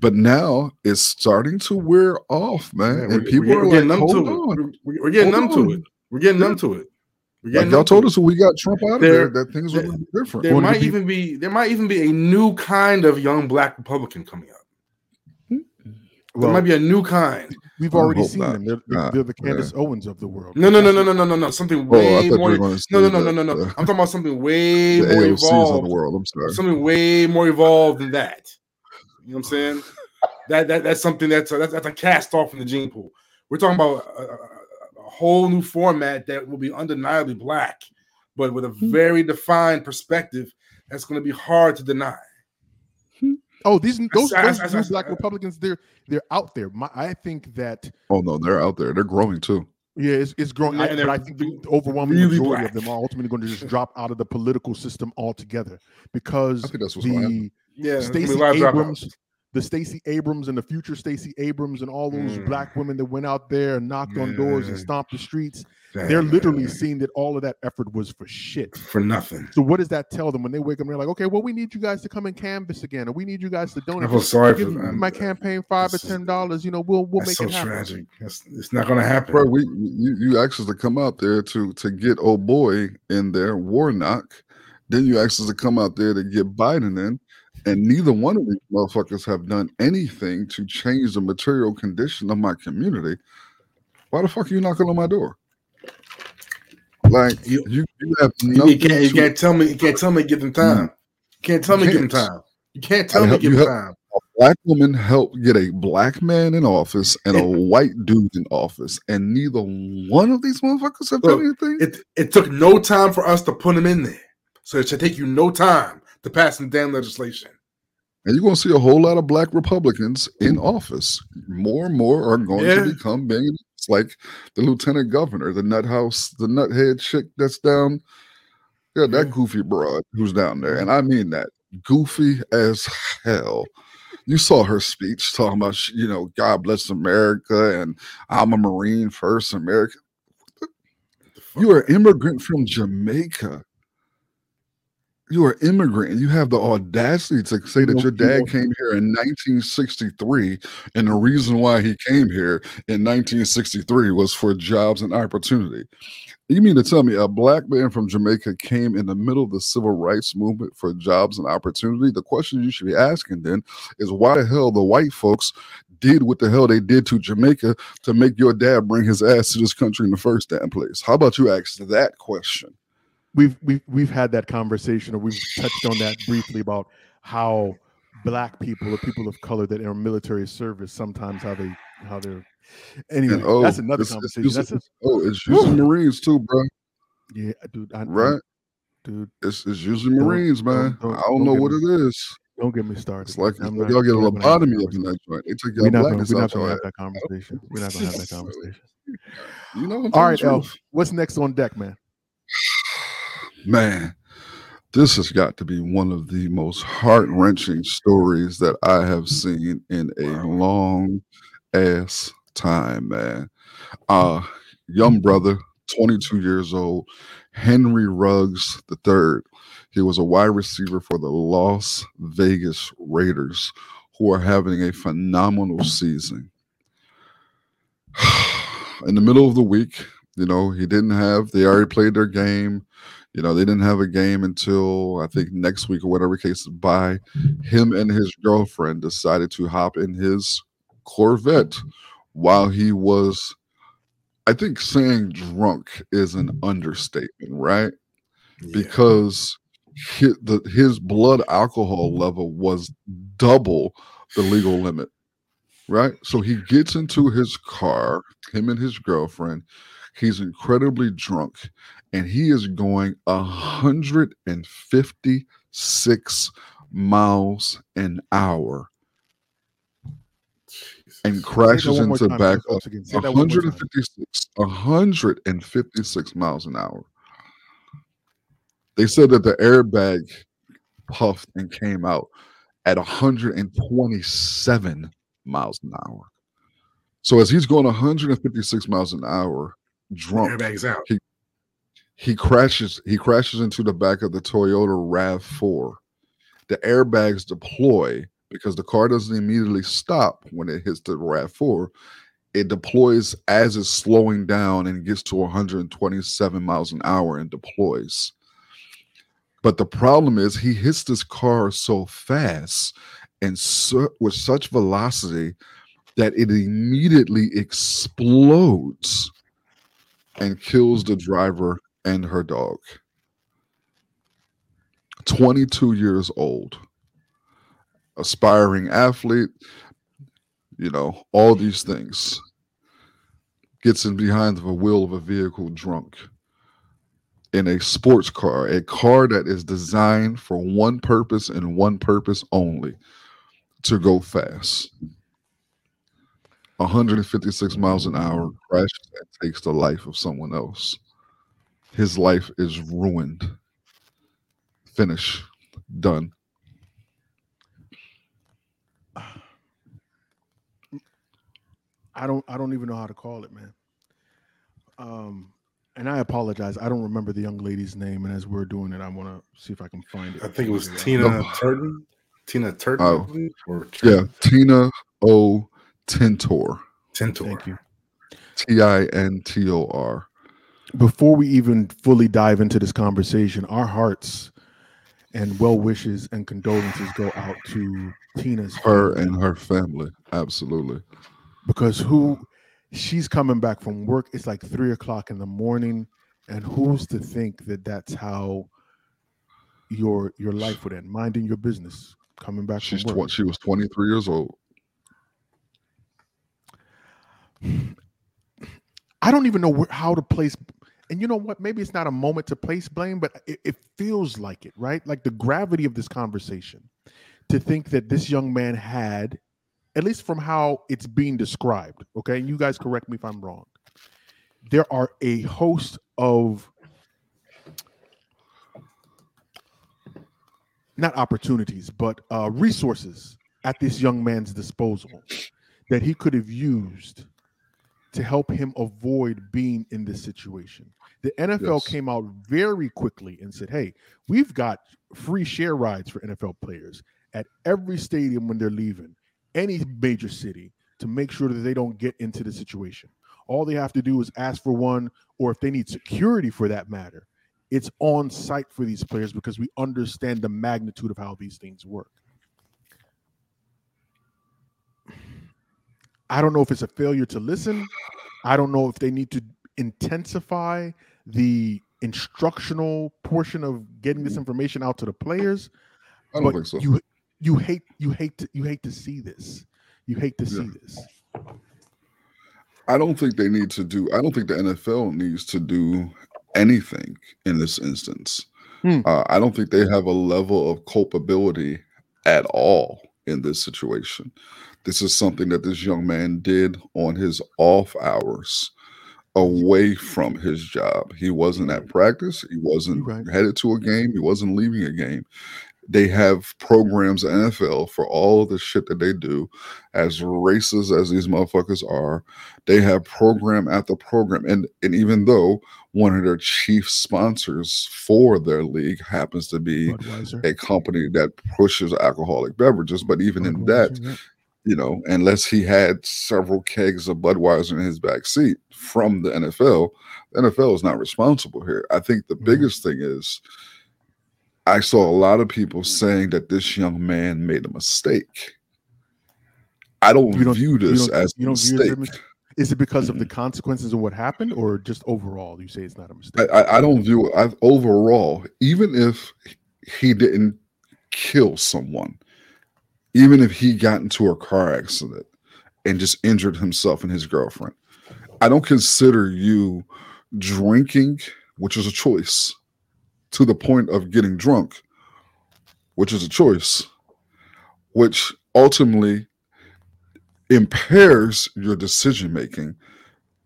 S4: but now it's starting to wear off, man.
S5: Yeah,
S4: and
S5: we're,
S4: people
S5: we're,
S4: are
S5: getting
S4: like,
S5: numb
S4: hold
S5: to
S4: on.
S5: it. We're, we're getting
S4: Hold
S5: numb to it. We're getting
S4: Yeah.
S5: numb to it. We're
S4: Like y'all told us when we got Trump out of
S5: There-
S4: there that things were
S5: there-
S4: gonna be different.
S5: There might even be there might even be a new kind of young black Republican coming up. There might be a new kind.
S3: we've already seen
S4: not.
S3: them. They're, they're,
S4: Nah,
S3: they're the
S4: yeah.
S3: Owens of the world.
S5: No, no, no, no, no, no, no, no. Something
S4: Oh,
S5: way
S4: thought
S5: more.
S4: were going to
S5: No, no, no, no, no, no. I'm talking about something way more.
S4: the
S5: more
S4: AOCs of the world. I'm sorry.
S5: Something way more evolved than that. You know what I'm saying? That that that's something that's a, that's, that's a cast off from the gene pool. We're talking about a, a, a whole new format that will be undeniably black, but with a
S3: Hmm.
S5: very defined perspective that's going to be hard to deny.
S3: Oh, these those,
S5: I- I-
S3: those
S5: I-
S3: new black
S5: uh,
S3: Republicans, they're they're out there. My, I think that
S4: Oh no, they're out there. They're growing too.
S3: yeah, it's, it's growing. I,
S5: And
S3: but
S5: they're
S3: I think the overwhelming
S5: really
S3: majority of them are ultimately going to just drop out of the political system altogether because
S4: I think that's what's going to happen.
S3: the
S5: Yeah, there's gonna be
S3: Stacey
S5: dropouts.
S3: Abrams, the Stacey Abrams and the future Stacey Abrams and all those
S5: Mm.
S3: black women that went out there and knocked on doors and stomped the streets,
S5: Damn,
S3: they're literally seeing that all of that effort was for shit.
S5: for nothing.
S3: So what does that tell them when they wake up and they're like, okay, well, we need you guys to come and canvas again, or we need you guys to donate.
S5: I
S3: donate.
S5: feel sorry for them.
S3: my campaign five or ten dollars. You know, we'll we'll
S5: That's
S3: make
S5: so
S3: it happen.
S5: tragic. That's, it's not going to happen.
S4: Bro, we you, you asked us to come out there to to get old boy in there, Warnock. Then you asked us to come out there to get Biden in, and neither one of these motherfuckers have done anything to change the material condition of my community. Why the fuck are you knocking on my door? Like you,
S5: You-
S4: you, have nothing
S5: you can't, you can't tell me. You can't tell me give them time. You can't tell me give them time. You can't tell
S4: I
S5: me give them time.
S4: black woman helped get a black man in office and a white dude in office, and neither one of these motherfuckers have done anything.
S5: It it took no time for us to put them in there, so it should take you no time to pass some damn legislation.
S4: And you're going to see a whole lot of black Republicans in office. More and more are going
S5: Yeah.
S4: to become being it's like the lieutenant governor, the nut house, the nuthead chick that's down. Yeah, that
S5: mm.
S4: goofy broad who's down there. And I mean that goofy as hell. You saw her speech talking about, you know, God bless America and I'm a Marine first, America. You are an immigrant from Jamaica. You are an immigrant and you have the audacity to say that your dad came here in 1963 and the reason why he came here in 1963 was for jobs and opportunity. You mean to tell me a black man from Jamaica came in the middle of the civil rights movement for jobs and opportunity? The question you should be asking then is why the hell the white folks did what the hell they did to Jamaica to make your dad bring his ass to this country in the first damn place? How about you ask that question?
S3: We've we've we've had that conversation or we've touched on that briefly about how black people or people of color that are military service sometimes how they how they're anyway
S4: And, oh,
S3: that's another
S4: it's- it's
S3: conversation that's a,
S4: Oh, it's usually Marines too, bro.
S3: yeah dude I,
S4: Right?
S3: dude
S4: It's, it's usually Marines, man.
S3: don't- don't-
S4: I don't
S3: don't
S4: know what
S3: me-
S4: it is.
S3: don't get me started
S4: It's like, it's
S3: I'm
S4: y'all get a
S3: we're not gonna have that
S4: lobotomy up in
S3: conversation.
S4: that joint. They
S3: we're
S4: y'all
S3: not gonna, we're not gonna have that conversation we're not gonna have that conversation
S4: You know,
S3: all right
S4: the
S3: El,
S4: truth.
S3: what's next on deck man
S4: man, this has got to be one of the most heart wrenching stories that I have seen in a long ass time, man. Uh, young brother, 22 years old, Henry Ruggs III. He was a wide receiver for the Las Vegas Raiders, who are having a phenomenal season. In the middle of the week, You know, he didn't have. They already played their game. You know, they didn't have a game until I think next week or whatever case is by. Him and his girlfriend decided to hop in his Corvette while he was. I think saying drunk is an understatement, right?
S5: Yeah.
S4: because his, the, his blood alcohol level was double the legal limit right so he gets into his car him and his girlfriend he's incredibly drunk and he is going 156 miles an hour and crashes into the back
S3: folks,
S4: of
S3: again. Say that one more time.
S4: 156 156 miles an hour they said that the airbag puffed and came out at 127 miles an hour. So as he's going 156 miles an hour, drunk,
S5: Airbags out.
S4: he crashes. He crashes into the back of the Toyota Rav Four. The airbags deploy because the car doesn't immediately stop when it hits the Rav Four. It deploys as it's slowing down and gets to 127 miles an hour and deploys. But the problem is he hits this car so fast and so, with such velocity that it immediately explodes and kills the driver and her dog. 22 years old, aspiring athlete, you know, all these things. Gets in behind the wheel of a vehicle drunk in a sports car, a car that is designed for one purpose and one purpose only to go fast. 156 miles an hour crashes and takes the life of someone else. His life is ruined. Finish. Done.
S3: I don't I don't even know how to call it, man. Um, and I apologize. I don't remember the young lady's name, and as we're doing it, I want to see if I can find it.
S5: I think it was Tina
S3: out.
S5: Turton. Tina Turton,
S4: Oh.
S5: I believe, or
S4: Yeah. Tina O. Tintor.
S5: Tintor.
S3: Thank you.
S4: T I N T O R.
S3: Before we even fully dive into this conversation, our hearts and well wishes and condolences go out to Tina's
S4: Her
S3: family.
S4: and her family. Absolutely.
S3: because who she's coming back from work it's like three o'clock in the morning and who's to think that that's how your your life would end minding your business coming back
S4: She's
S3: from
S4: tw- she was 23 years old.
S3: i don't even know where, how to place and you know what? Maybe it's not a moment to place blame but it, it feels like it right? Like the gravity of this conversation to think that this young man had at least from how it's being described okay? And you guys correct me if i'm wrong. There are a host of not opportunities but uh, resources at this young man's disposal that he could have used to help him avoid being in this situation. The NFL
S4: Yes.
S3: came out very quickly and said, "Hey, we've got free share rides for NFL players at every stadium when they're leaving any major city to make sure that they don't get into the situation. All they have to do is ask for one, or if they need security for that matter, it's on site for these players because we understand the magnitude of how these things work." I don't know if it's a failure to listen. I don't know if they need to intensify the instructional portion of getting this information out to the players.
S4: I don't think so.
S3: you you hate you hate to, you hate to see this. You hate to see this.
S4: I don't think they need to do. I don't think the NFL needs to do anything in this instance.
S3: Hmm.
S4: Uh, I don't think they have a level of culpability at all in this situation. This is something that this young man did on his off hours, away from his job. He wasn't at practice. He wasn't
S3: right.
S4: headed to a game. He wasn't leaving a game. They have programs, NFL, for all of the shit that they do, as racist as these motherfuckers are. They have program after program, and and even though one of their chief sponsors for their league happens to be
S3: Budweiser.
S4: a company that pushes alcoholic beverages, but even in that,
S3: yeah.
S4: You know, unless he had several kegs of Budweiser in his back seat from the NFL, the NFL is not responsible here. I think the
S3: Mhm.
S4: biggest thing is I saw a lot of people saying that this young man made a mistake. I don't,
S3: You don't-
S4: view this
S3: don't,
S4: as a
S3: you don't view it as a
S4: mistake.
S3: mis- Is it because of the consequences of what happened, or just overall you say it's not a mistake?
S4: I, I don't view it I, overall, even if he didn't kill someone, even if he got into a car accident and just injured himself and his girlfriend, I don't consider you drinking, which is a choice, to the point of getting drunk, which is a choice, which ultimately impairs your decision making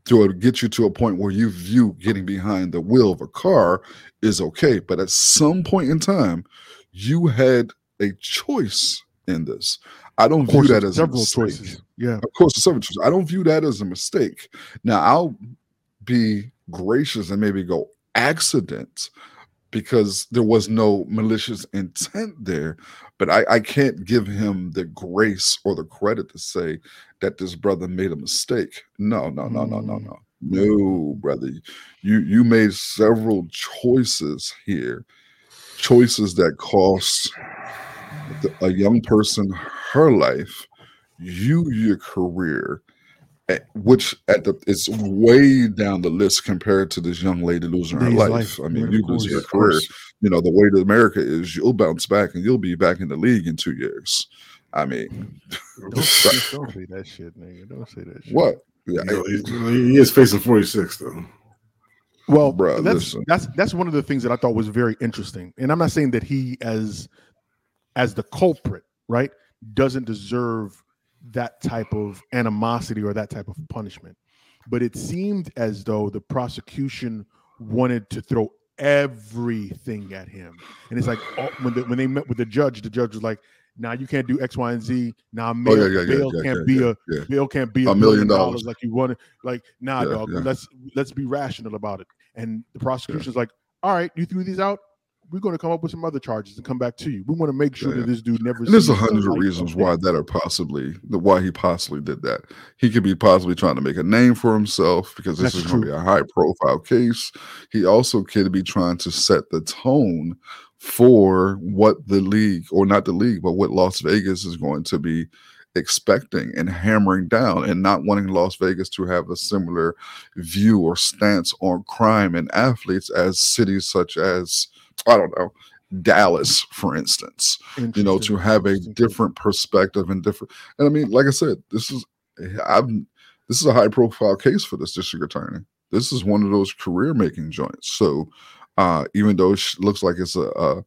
S4: to get you to a point where you view getting behind the wheel of a car is okay. But at some point in time, you had a choice in this. I don't view that as a
S3: several
S4: mistake.
S3: choices. Yeah,
S4: Of course, several choices. I don't view that as a mistake. Now, I'll be gracious and maybe go accident because there was no malicious intent there. But I, I can't give him the grace or the credit to say that this brother made a mistake. No, no, no, no, no,
S3: Mm.
S4: no. No, brother. You you made several choices here. Choices that cost a young person her life, you your career, eh, which at the it's way down the list compared to this young lady losing her life.
S3: life.
S4: I mean,
S3: Yeah,
S4: you
S3: of
S4: lose your career. You know, the way to America is you'll bounce back and you'll be back in the league in two years. I mean,
S3: Don't, don't say that shit, nigga. Don't say that shit.
S4: what? Yeah,
S5: You know, he, he is facing 46 though.
S3: Well,
S4: Bruh,
S3: that's
S4: listen.
S3: that's that's one of the things that I thought was very interesting. And I'm not saying that he as as the culprit, right, doesn't deserve that type of animosity or that type of punishment. But it seemed as though the prosecution wanted to throw everything at him. And it's like all, when the, when they met with the judge, the judge was like, "Now you can't do X, Y, and Z. Now
S4: Oh
S3: bail,
S4: yeah, yeah,
S3: can't be a. Bill can't be a, million dollars like you wanted. Like, nah, dog. Let's let's be rational about it. And the prosecution's like, all right, you threw these out. We're going to come up with some other charges and come back to you. We want to make sure
S4: Yeah,
S3: that this dude never.
S4: And there's a hundred reasons why that are possibly the why he possibly did that. He could be possibly trying to make a name for himself because this
S3: That's
S4: is going to be a high profile case. He also could be trying to set the tone for what the league or not the league, but what Las Vegas is going to be expecting and hammering down and not wanting Las Vegas to have a similar view or stance on crime and athletes as cities such as I don't know Dallas, for instance you know, to have a different perspective and different. And I mean, like I said, this is I'm this is a high profile case for this district attorney. This is one of those career making joints. So uh even though it looks like it's a, a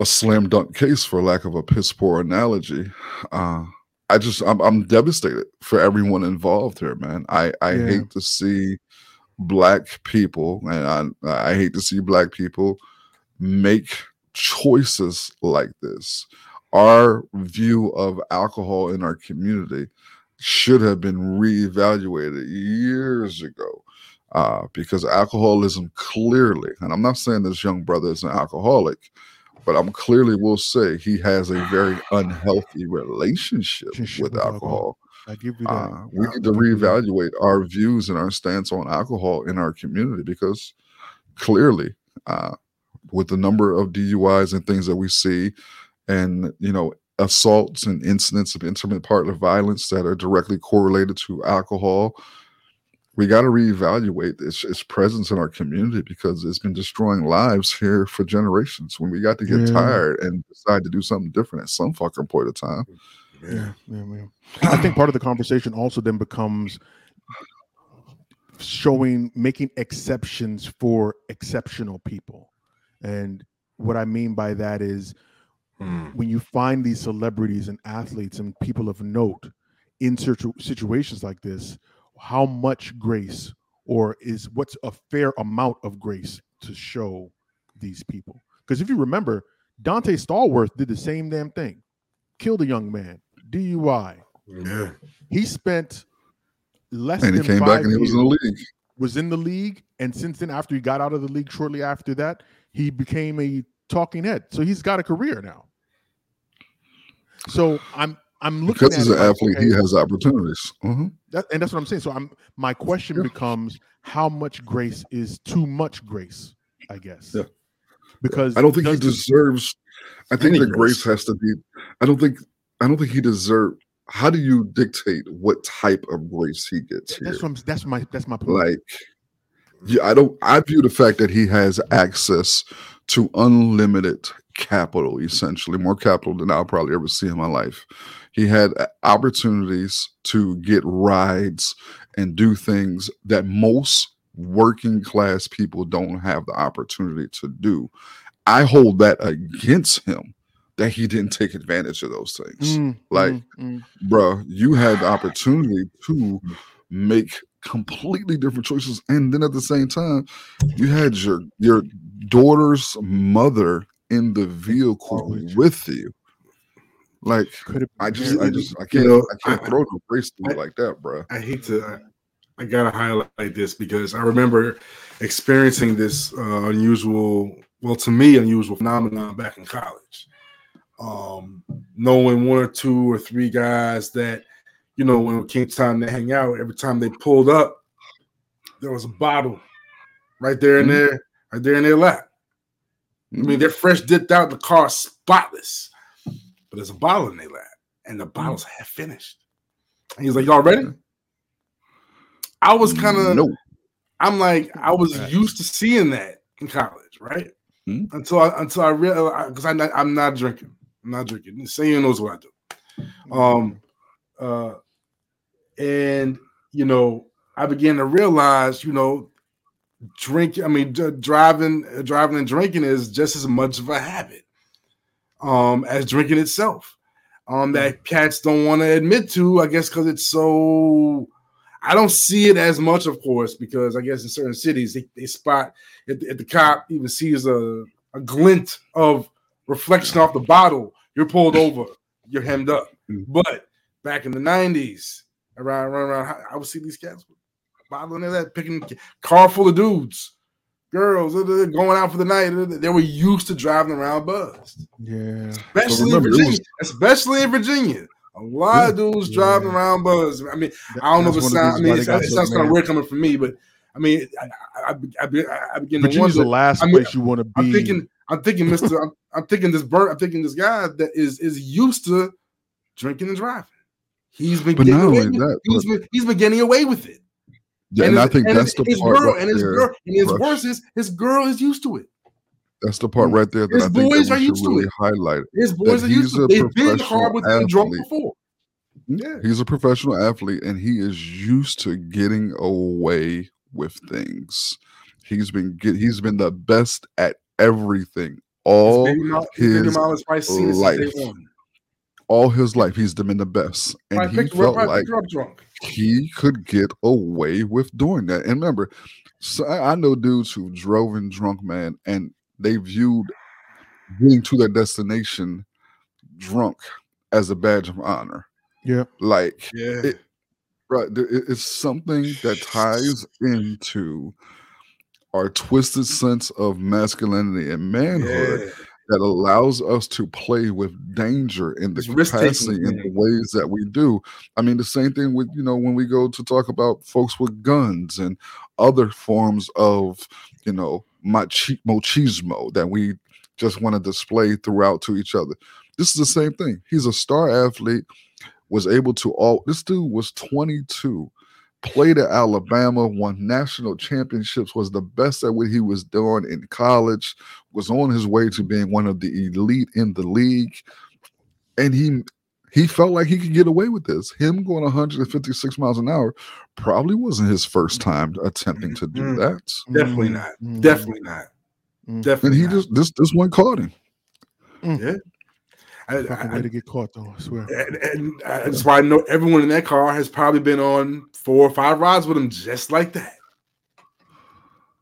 S4: a slam dunk case for lack of a piss poor analogy, uh I just I'm, I'm devastated for everyone involved here, man. I I
S3: Yeah.
S4: hate to see black people, and I I hate to see black people make choices like this. Our view of alcohol in our community should have been reevaluated years ago uh, because alcoholism clearly, and I'm not saying this young brother is an alcoholic, but I'm clearly will say he has a very unhealthy relationship with alcohol.
S3: I give you that.
S4: Uh, we need to
S3: give you that.
S4: reevaluate our views and our stance on alcohol in our community because clearly, uh, with the number of DUIs and things that we see, and you know, assaults and incidents of intimate partner violence that are directly correlated to alcohol, we got to reevaluate its, its presence in our community because it's been destroying lives here for generations. When we got to get
S3: Yeah.
S4: tired and decide to do something different at some fucking point of time,
S3: Yeah, yeah, yeah. I think part of the conversation also then becomes showing, making exceptions for exceptional people. And what I mean by that is
S5: Hmm.
S3: when you find these celebrities and athletes and people of note in situ- situations like this, how much grace or is what's a fair amount of grace to show these people? Because if you remember, Donté Stallworth did the same damn thing, killed a young man, DUI.
S5: Yeah.
S3: He spent less
S4: and he
S3: than
S4: came
S3: five
S4: back and he was in the league.
S3: was in the league, and since then, after he got out of the league shortly after that, he became a talking head. So he's got a career now. So I'm I'm looking
S4: because
S3: at
S4: he's an
S3: like,
S4: athlete,
S3: okay,
S4: he has opportunities. Mhm.
S3: that, and that's what I'm saying. So I'm my question
S4: Yeah.
S3: becomes how much grace is too much grace, I guess.
S4: Yeah.
S3: Because
S4: I don't think he deserves. I think the
S5: grace.
S4: grace has to be. I don't think. I don't think he deserves. How do you dictate what type of grace he gets here?
S3: that's what that's my that's my point.
S4: like yeah i don't i view the fact that he has access to unlimited capital essentially more capital than i'll probably ever see in my life he had uh, opportunities to get rides and do things that most working class people don't have the opportunity to do i hold that against him that he didn't take advantage of those things
S3: Mm,
S4: like,
S3: mm, mm.
S4: bro, you had the opportunity to make completely different choices, and then at the same time, you had your your daughter's mother in the vehicle
S3: With you.
S4: with you. Like,
S3: Could
S4: I just, I just, I can't, I can't
S5: I-
S4: throw no grace to it
S5: I-
S4: like that, bro.
S5: I hate to. I, I gotta highlight this because I remember experiencing this uh, unusual, well, to me, unusual phenomenon back in college. Um, knowing one or two or three guys that, you know, when it came time to hang out, every time they pulled up, there was a bottle right there in
S4: Mhm.
S5: there, right there in their lap. I mean, they're fresh dipped out the car, spotless, but there's a bottle in their lap, and the bottle's half finished. And he's like, "Y'all ready?" I was kind of,
S4: no.
S5: I'm like, I was used to seeing that in college, right?
S4: Hmm.
S5: Until I until I realized because I'm not, I'm not drinking, I'm not drinking. The saying knows what I do. Um, uh, and you know, I began to realize, you know, drink. I mean, d- driving, uh, driving and drinking is just as much of a habit, um, as drinking itself. Um, that cats don't want to admit to, I guess, because it's so. I don't see it as much, of course, because I guess in certain cities they, they spot if, the- if the cop even sees a, a glint of reflection off the bottle, you're pulled over, you're hemmed up.
S4: Mhm.
S5: But back in the 90s, around around, around I would see these cats with a bottle in picking car full of dudes, girls, they're- they're going out for the night. Uh, they were used to driving around buzzed,
S3: yeah.
S5: especially
S4: remember,
S5: in Virginia.
S4: was-
S5: especially in Virginia. A lot of dudes
S3: Yeah.
S5: driving around buzzed. I mean, I don't know if it
S3: That's the
S5: sounds. I mean,
S3: why
S5: it,
S3: they got
S5: sounds- it sounds kind of weird coming from me, but I mean, I, I, I, I, be- I to
S3: Virginia's the last
S5: I mean,
S3: place you want to be.
S5: I'm thinking, I'm thinking, Mister, I'm, I'm thinking this bird, I'm thinking this guy that is is used to drinking and driving. He's been
S4: But
S5: getting away with,
S4: that,
S5: he's been he's been getting away with it.
S4: Yeah, and, I
S5: his-
S4: think
S5: and
S4: that's the
S5: his
S4: part
S5: girl
S4: right
S5: and his girl and his worse is his girl is used to it.
S4: That's the part right there that
S5: His
S4: I think
S5: boys
S4: that
S5: are
S4: we should
S5: used to it.
S4: highlight.
S5: His boys are used to it. They've been hard with being drunk before. Yeah.
S4: He's a professional athlete and he is used to getting away with things. He's been get, he's been the best at everything all
S5: his his baby
S4: his
S5: mom has probably seen it
S4: life.
S5: since day
S4: all his life. He's been the best, and
S5: Probably
S4: he
S5: picked
S4: felt
S5: probably
S4: like
S5: picked her up drunk.
S4: he could get away with doing that. And remember, so I I know dudes who drove in drunk, man, and they viewed getting to their destination drunk as a badge of honor.
S3: yeah.
S4: Like,
S5: Yeah.
S4: It- right, there- it's something that ties into our twisted sense of masculinity and manhood
S5: yeah.
S4: that allows us to play with danger in the
S5: It's
S4: capacity in the ways that we do. I mean, the same thing with you know when we go to talk about folks with guns and other forms of you know machi- machismo that we just want to display throughout to each other. This is the same thing. He's a star athlete, was able to all. This dude was 22 played at Alabama, won national championships, was the best at what he was doing in college, was on his way to being one of the elite in the league. And he he felt like he could get away with this. Him going 156 miles an hour probably wasn't his first time attempting to do
S5: Mhm.
S4: that.
S5: Definitely
S3: Mm,
S5: not.
S3: mm,
S5: Definitely not.
S3: Mm.
S4: And he
S5: not.
S4: just this this one caught him.
S5: yeah. I,
S3: Fucking
S5: I-
S3: way to get caught, though. I swear.
S5: and, and uh, that's why I know everyone in that car has probably been on four or five rides with him just like that.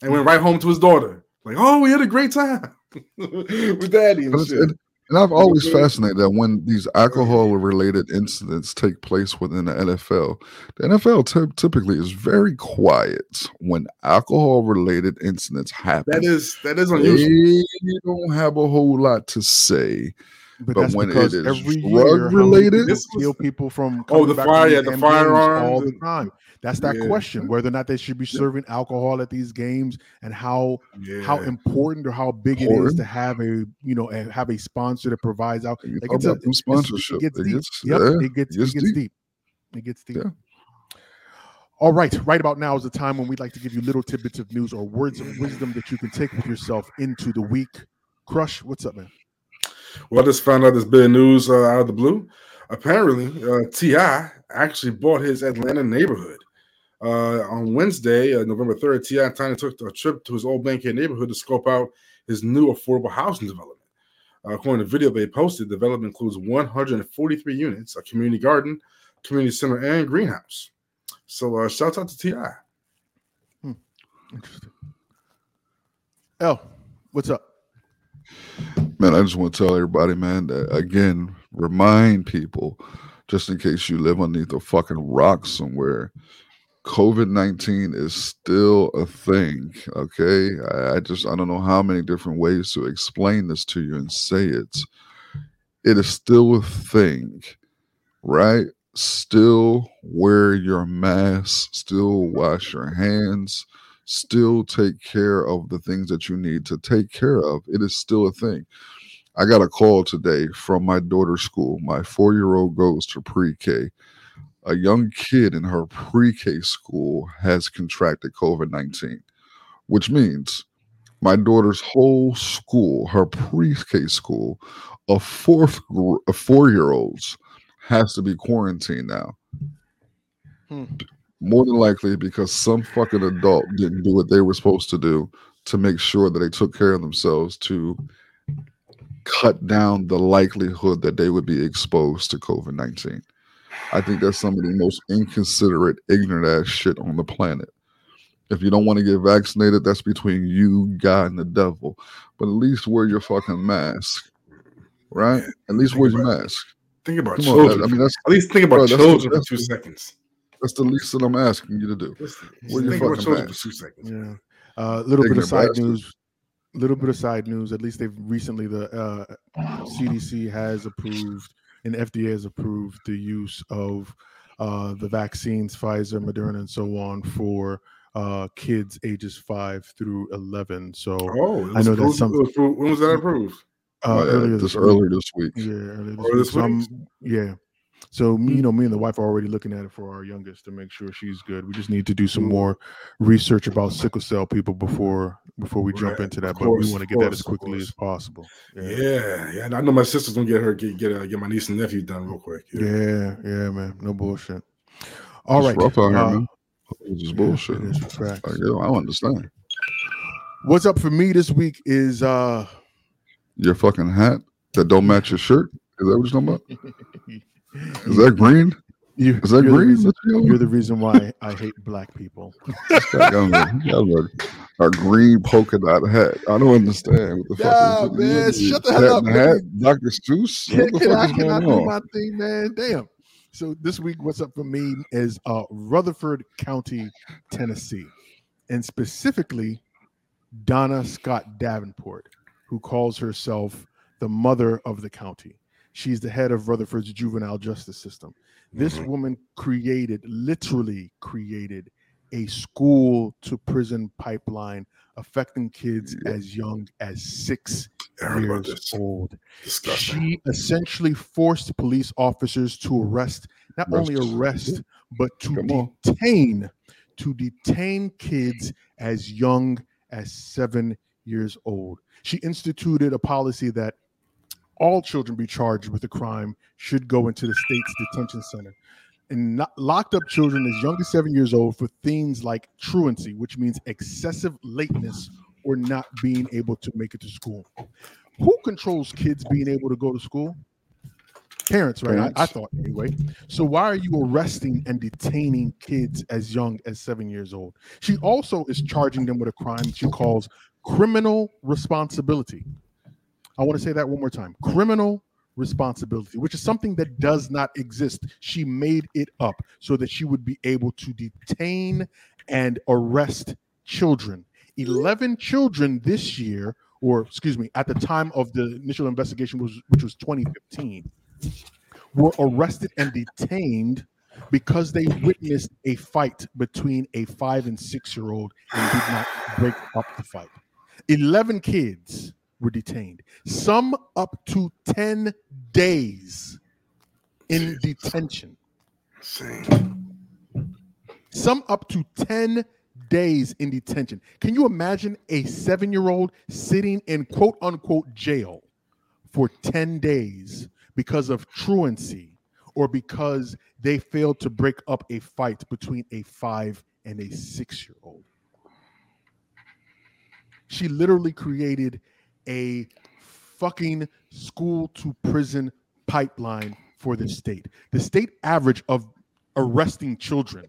S5: And went right home to his daughter. Like, oh, we had a great time with daddy and shit.
S4: and, and I've always fascinated that when these alcohol related incidents take place within the NFL, the NFL ty- typically is very quiet when alcohol related incidents happen.
S5: That is that is unusual.
S4: They don't have a whole lot to say.
S3: But,
S4: But
S3: that's
S4: when it
S3: because
S4: is
S3: every
S4: drug
S3: year, how many
S4: related-
S3: people
S5: This was-
S3: steal people from
S5: Oh, the fire- yeah, the
S3: damn
S5: firearms
S3: all the time. That's that
S5: Yeah.
S3: question whether or not they should be serving alcohol at these games and how
S5: Yeah.
S3: how important or how big it is to have a you know a, have a sponsor that provides out. Like it's a, it's-
S4: sponsorship.
S3: It gets
S4: It
S3: deep.
S4: gets-
S3: yep,
S4: yeah,
S3: it gets
S4: it gets
S3: it gets
S4: deep.
S3: deep. It gets deep.
S4: Yeah.
S3: All right, right about now is the time when we'd like to give you little tidbits of news or words of wisdom that you can take with yourself into the week. Crush, what's up, man?
S5: Well, I just found out this bit of news uh, out of the blue. Apparently, uh, T.I. actually bought his Atlanta neighborhood. Uh, on Wednesday, uh, November third, T.I. and Tiny took a trip to his old Bankhead neighborhood to scope out his new affordable housing development. Uh, according to the video they posted, the development includes 143 units, a community garden, community center, and greenhouse. So, uh, shout out to Ti.
S3: Interesting. L, what's up?
S4: Man, I just want to tell everybody, man, that again, remind people, just in case you live underneath a fucking rock somewhere, COVID 19 is still a thing. Okay. I, I just, I don't know how many different ways to explain this to you and say it. It is still a thing, right? Still wear your mask, still wash your hands, still take care of the things that you need to take care of. It is still a thing. I got a call today from my daughter's school. My four year old goes to pre K. A young kid in her pre K school has contracted COVID 19, which means my daughter's whole school, her pre K school, of fourth, of four year olds, has to be quarantined now.
S3: Hmm.
S4: More than likely because some fucking adult didn't do what they were supposed to do to make sure that they took care of themselves to cut down the likelihood that they would be exposed to COVID 19. I think that's some of the most inconsiderate, ignorant ass shit on the planet. If you don't want to get vaccinated, that's between you, God, and the devil. But at least wear your fucking mask, right? At least wear your mask.
S5: Think about
S4: Come
S5: children.
S4: man. I mean, that's
S5: At least think about
S4: Bro, that's the
S5: children for two seconds.
S4: That's the least that I'm asking you to do.
S5: Listen,
S4: Wear your
S5: think about
S4: fucking
S5: for two seconds.
S3: Yeah. A uh, little bit of side
S4: bastards.
S3: news. Little bit of side news. At least they've recently the uh, CDC has approved and FDA has approved the use of uh, the vaccines, Pfizer, Moderna, and so on for uh, kids ages five through eleven. So
S5: Oh, it
S3: I know that's
S5: approved-
S3: some-
S5: was approved- When was that approved?
S3: uh,
S4: Oh, yeah,
S3: earlier
S4: this
S3: week.
S4: earlier this week.
S3: Yeah, earlier this
S5: Earlier
S3: week.
S5: this
S3: So I'm-
S5: week?
S3: yeah. So me, you know, me and the wife are already looking at it for our youngest to make sure she's good. We just need to do some more research about sickle cell people before before we jump
S5: Right,
S3: into that.
S5: of
S3: but we want to
S5: of
S3: get that as quickly as possible. Yeah.
S5: Yeah, yeah. I know my sister's gonna get her get get, uh, get my niece and nephew done real quick.
S3: Yeah, yeah, man. No bullshit. All
S4: It's
S3: right.
S4: rough out here,
S3: uh,
S4: man. It's just
S3: yeah,
S4: bullshit.
S3: it is facts.
S4: Like, yo, I don't understand.
S3: What's up for me this week is uh
S4: Your fucking hat that don't match your shirt. Is that what you're talking about? Is that green?
S3: you,
S4: Is that
S3: you're the
S4: green?
S3: reason- you're the reason why I hate black people.
S4: This guy a- a, a green polka dot hat. I don't understand what the
S3: Nah,
S4: fuck. is-
S3: man,
S4: is
S3: shut the hell
S4: hat
S3: up, man.
S4: Hat, Dr. Seuss.
S3: Can,
S4: What the
S3: can I,
S4: is
S3: can I
S4: going
S3: do
S4: on?
S3: my thing, man? Damn. So this week, what's up for me is uh, Rutherford County, Tennessee, and specifically Donna Scott Davenport, who calls herself the mother of the county. She's the head of Rutherford's juvenile justice system. This
S5: Mhm.
S3: woman created, literally created, a school to prison pipeline affecting kids
S4: Yeah.
S3: as young as six
S5: I heard about
S3: years old.
S5: Disgusting.
S3: She essentially forced police officers to arrest, not only
S4: Arrest.
S3: arrest, but to
S4: Come on.
S3: detain, to detain kids as young as seven years old. She instituted a policy that all children be charged with a crime should go into the state's detention center. And not, locked up children as young as seven years old for things like truancy, which means excessive lateness or not being able to make it to school. Who controls kids being able to go to school? Parents, right? I, I thought anyway. So why are you arresting and detaining kids as young as seven years old? She also is charging them with a crime she calls criminal responsibility. I want to say that one more time. Criminal responsibility, which is something that does not exist. She made it up so that she would be able to detain and arrest children. 11 children this year or excuse me, at the time of the initial investigation, which was 2015, were arrested and detained because they witnessed a fight between a five and six year old and did not break up the fight. 11 kids were detained, some up to 10 days in detention, some up to 10 days in detention. Can you imagine a seven year old sitting in quote unquote jail for 10 days because of truancy or because they failed to break up a fight between a five and a six year old? She literally created a fucking school to prison pipeline for the state. The state average of arresting children,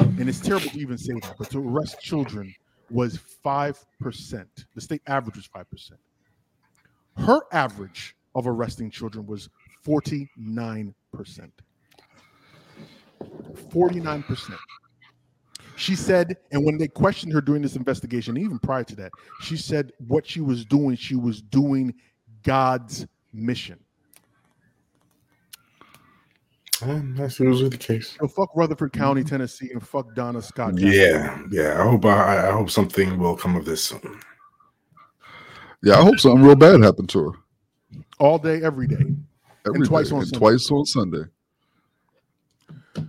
S3: and it's terrible to even say that, but to arrest children was 5%. The state average was 5%. Her average of arresting children was 49%. 49%. She said, and when they questioned her during this investigation, even prior to that, she said what she was doing, she was doing God's mission.
S5: Um, that's usually the case.
S3: So fuck Rutherford County, Tennessee, and fuck Donna Scott. Jackson.
S5: Yeah, yeah. I hope I, I hope something will come of this soon.
S4: Yeah, I hope something real bad happened to her.
S3: All day, every day.
S4: Every
S3: twice
S4: day,
S3: on
S4: and
S3: Sunday.
S4: twice on Sunday.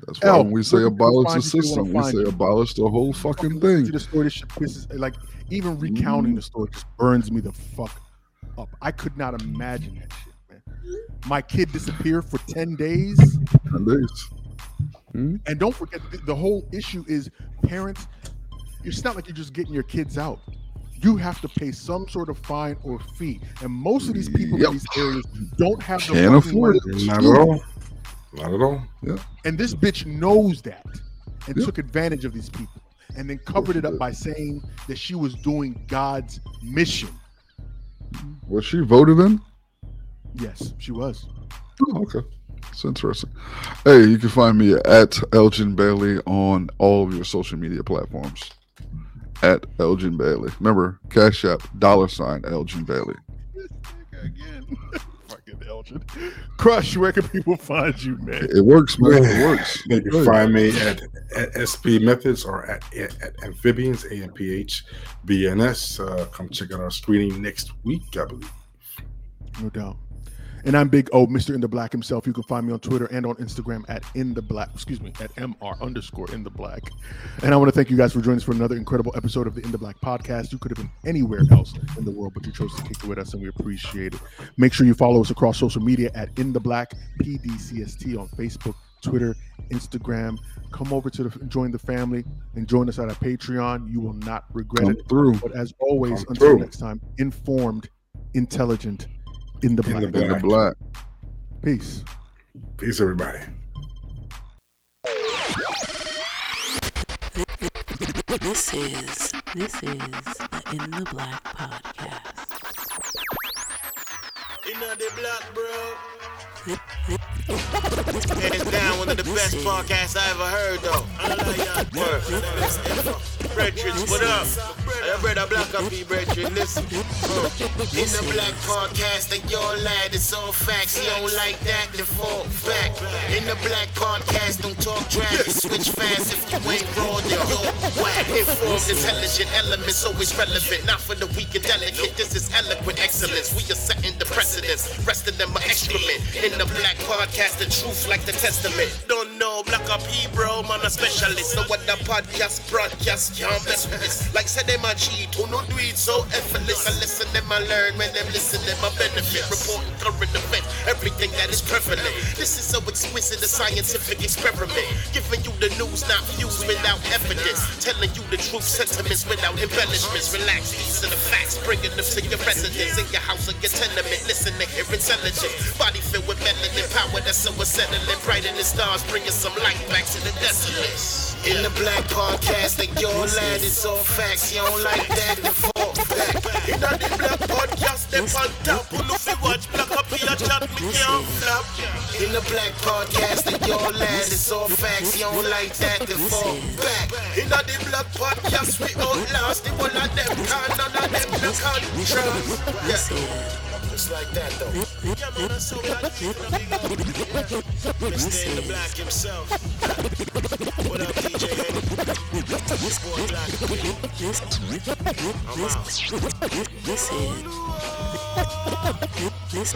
S4: That's why
S3: L,
S4: when we say
S3: where can people
S4: abolish the
S3: find you if they
S4: system, we say
S3: you?
S4: abolish the whole fucking
S3: See
S4: thing.
S3: the story, this shit pisses like even recounting the story just burns me the fuck up. I could not imagine that shit, man. My kid disappeared for 10 days.
S4: Ten days. Hmm?
S3: And don't forget, the, the whole issue is parents. It's not like you're just getting your kids out. You have to pay some sort of fine or fee, and most of these people
S4: Yep.
S3: in these areas don't have the
S4: Can't
S3: fucking
S4: afford
S3: money
S4: it.
S3: to
S5: Not at all. Not at all. Yeah.
S3: And this bitch knows that and
S4: Yep.
S3: took advantage of these people, and then covered it up by saying that she was doing God's mission.
S4: Was she voted in?
S3: Yes, she was.
S4: Oh, okay. It's interesting. Hey, you can find me at Elgin Bailey on all of your social media platforms. At Elgin Bailey. Remember, Cash App, dollar sign Elgin Bailey.
S3: Again, fucking Elgin. Crush. Where can people find you, man?
S4: It works, man. It works.
S5: They can find me at, at SP Methods or at, at, at Amphibians, AMPH, BNS. Uh, come check out our screening next week, I believe.
S3: No doubt. And I'm Big O, Mr. In the Black himself. You can find me on Twitter and on Instagram at In the Black, excuse me, at MR underscore In the Black. And I want to thank you guys for joining us for another incredible episode of the In the Black podcast. You could have been anywhere else in the world, but you chose to kick it with us, and we appreciate it. Make sure you follow us across social media at In the Black PDCST on Facebook, Twitter, Instagram. Come over to the, join the family and join us at our Patreon. You will not regret
S4: Come
S3: it.
S4: through.
S3: But as always,
S5: Come
S3: until
S5: through.
S3: next time, informed, intelligent, in the
S5: In
S3: black.
S4: In the
S5: Black.
S4: black.
S3: Peace.
S5: Peace, everybody.
S1: This is this is the In the Black podcast.
S2: In the black, bro. Hands down, one of the best podcasts I ever heard, though. I love y'all. Word. Brethren, what up? I brother Black up here, brethren. Listen. In the Black Podcast, and your lad, it's all facts. He don't like that, then fall back. In the Black Podcast, don't talk trash. Switch fast if you ain't raw, then whack. Informed, intelligent elements, always relevant. Not for the weak and delicate. This is eloquent excellence. We are setting the precedence. Resting them are excrement. In the Black Podcast, the truth like the testament. Don't know, Black up Hebrew, man, a specialist. So what the podcast, broadcast, can't mess with this. Like said, them a cheat, who no do it so effortless. I listen, them I learn, when them listen, them I benefit. Reporting current event, everything that is prevalent. This is so exquisite, a scientific experiment. Giving you the news, not views without evidence. Telling you the truth, sentiments without embellishments. Relax, these are the facts, bringing them to your residence. In your house or your tenement, listen to hear intelligent. Body filled with melanin power that's so unsettling. Bright in the stars, bringing some light back to the desolate. In the black podcast, like your lad is all facts. You don't like that, the fall back. In the black podcast, step on top. Who look fi watch black up here, chat me can't flop. In the black podcast, like your lad is all facts. You don't like that, the fall back. In the black podcast, we outlast the one of them. Can none of them no contrast. Yeah. Just like that though. Yeah, man, that's so. Mr. The black himself. What up, DJ? Boy Black. I'm out.
S1: This is. This.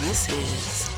S1: This is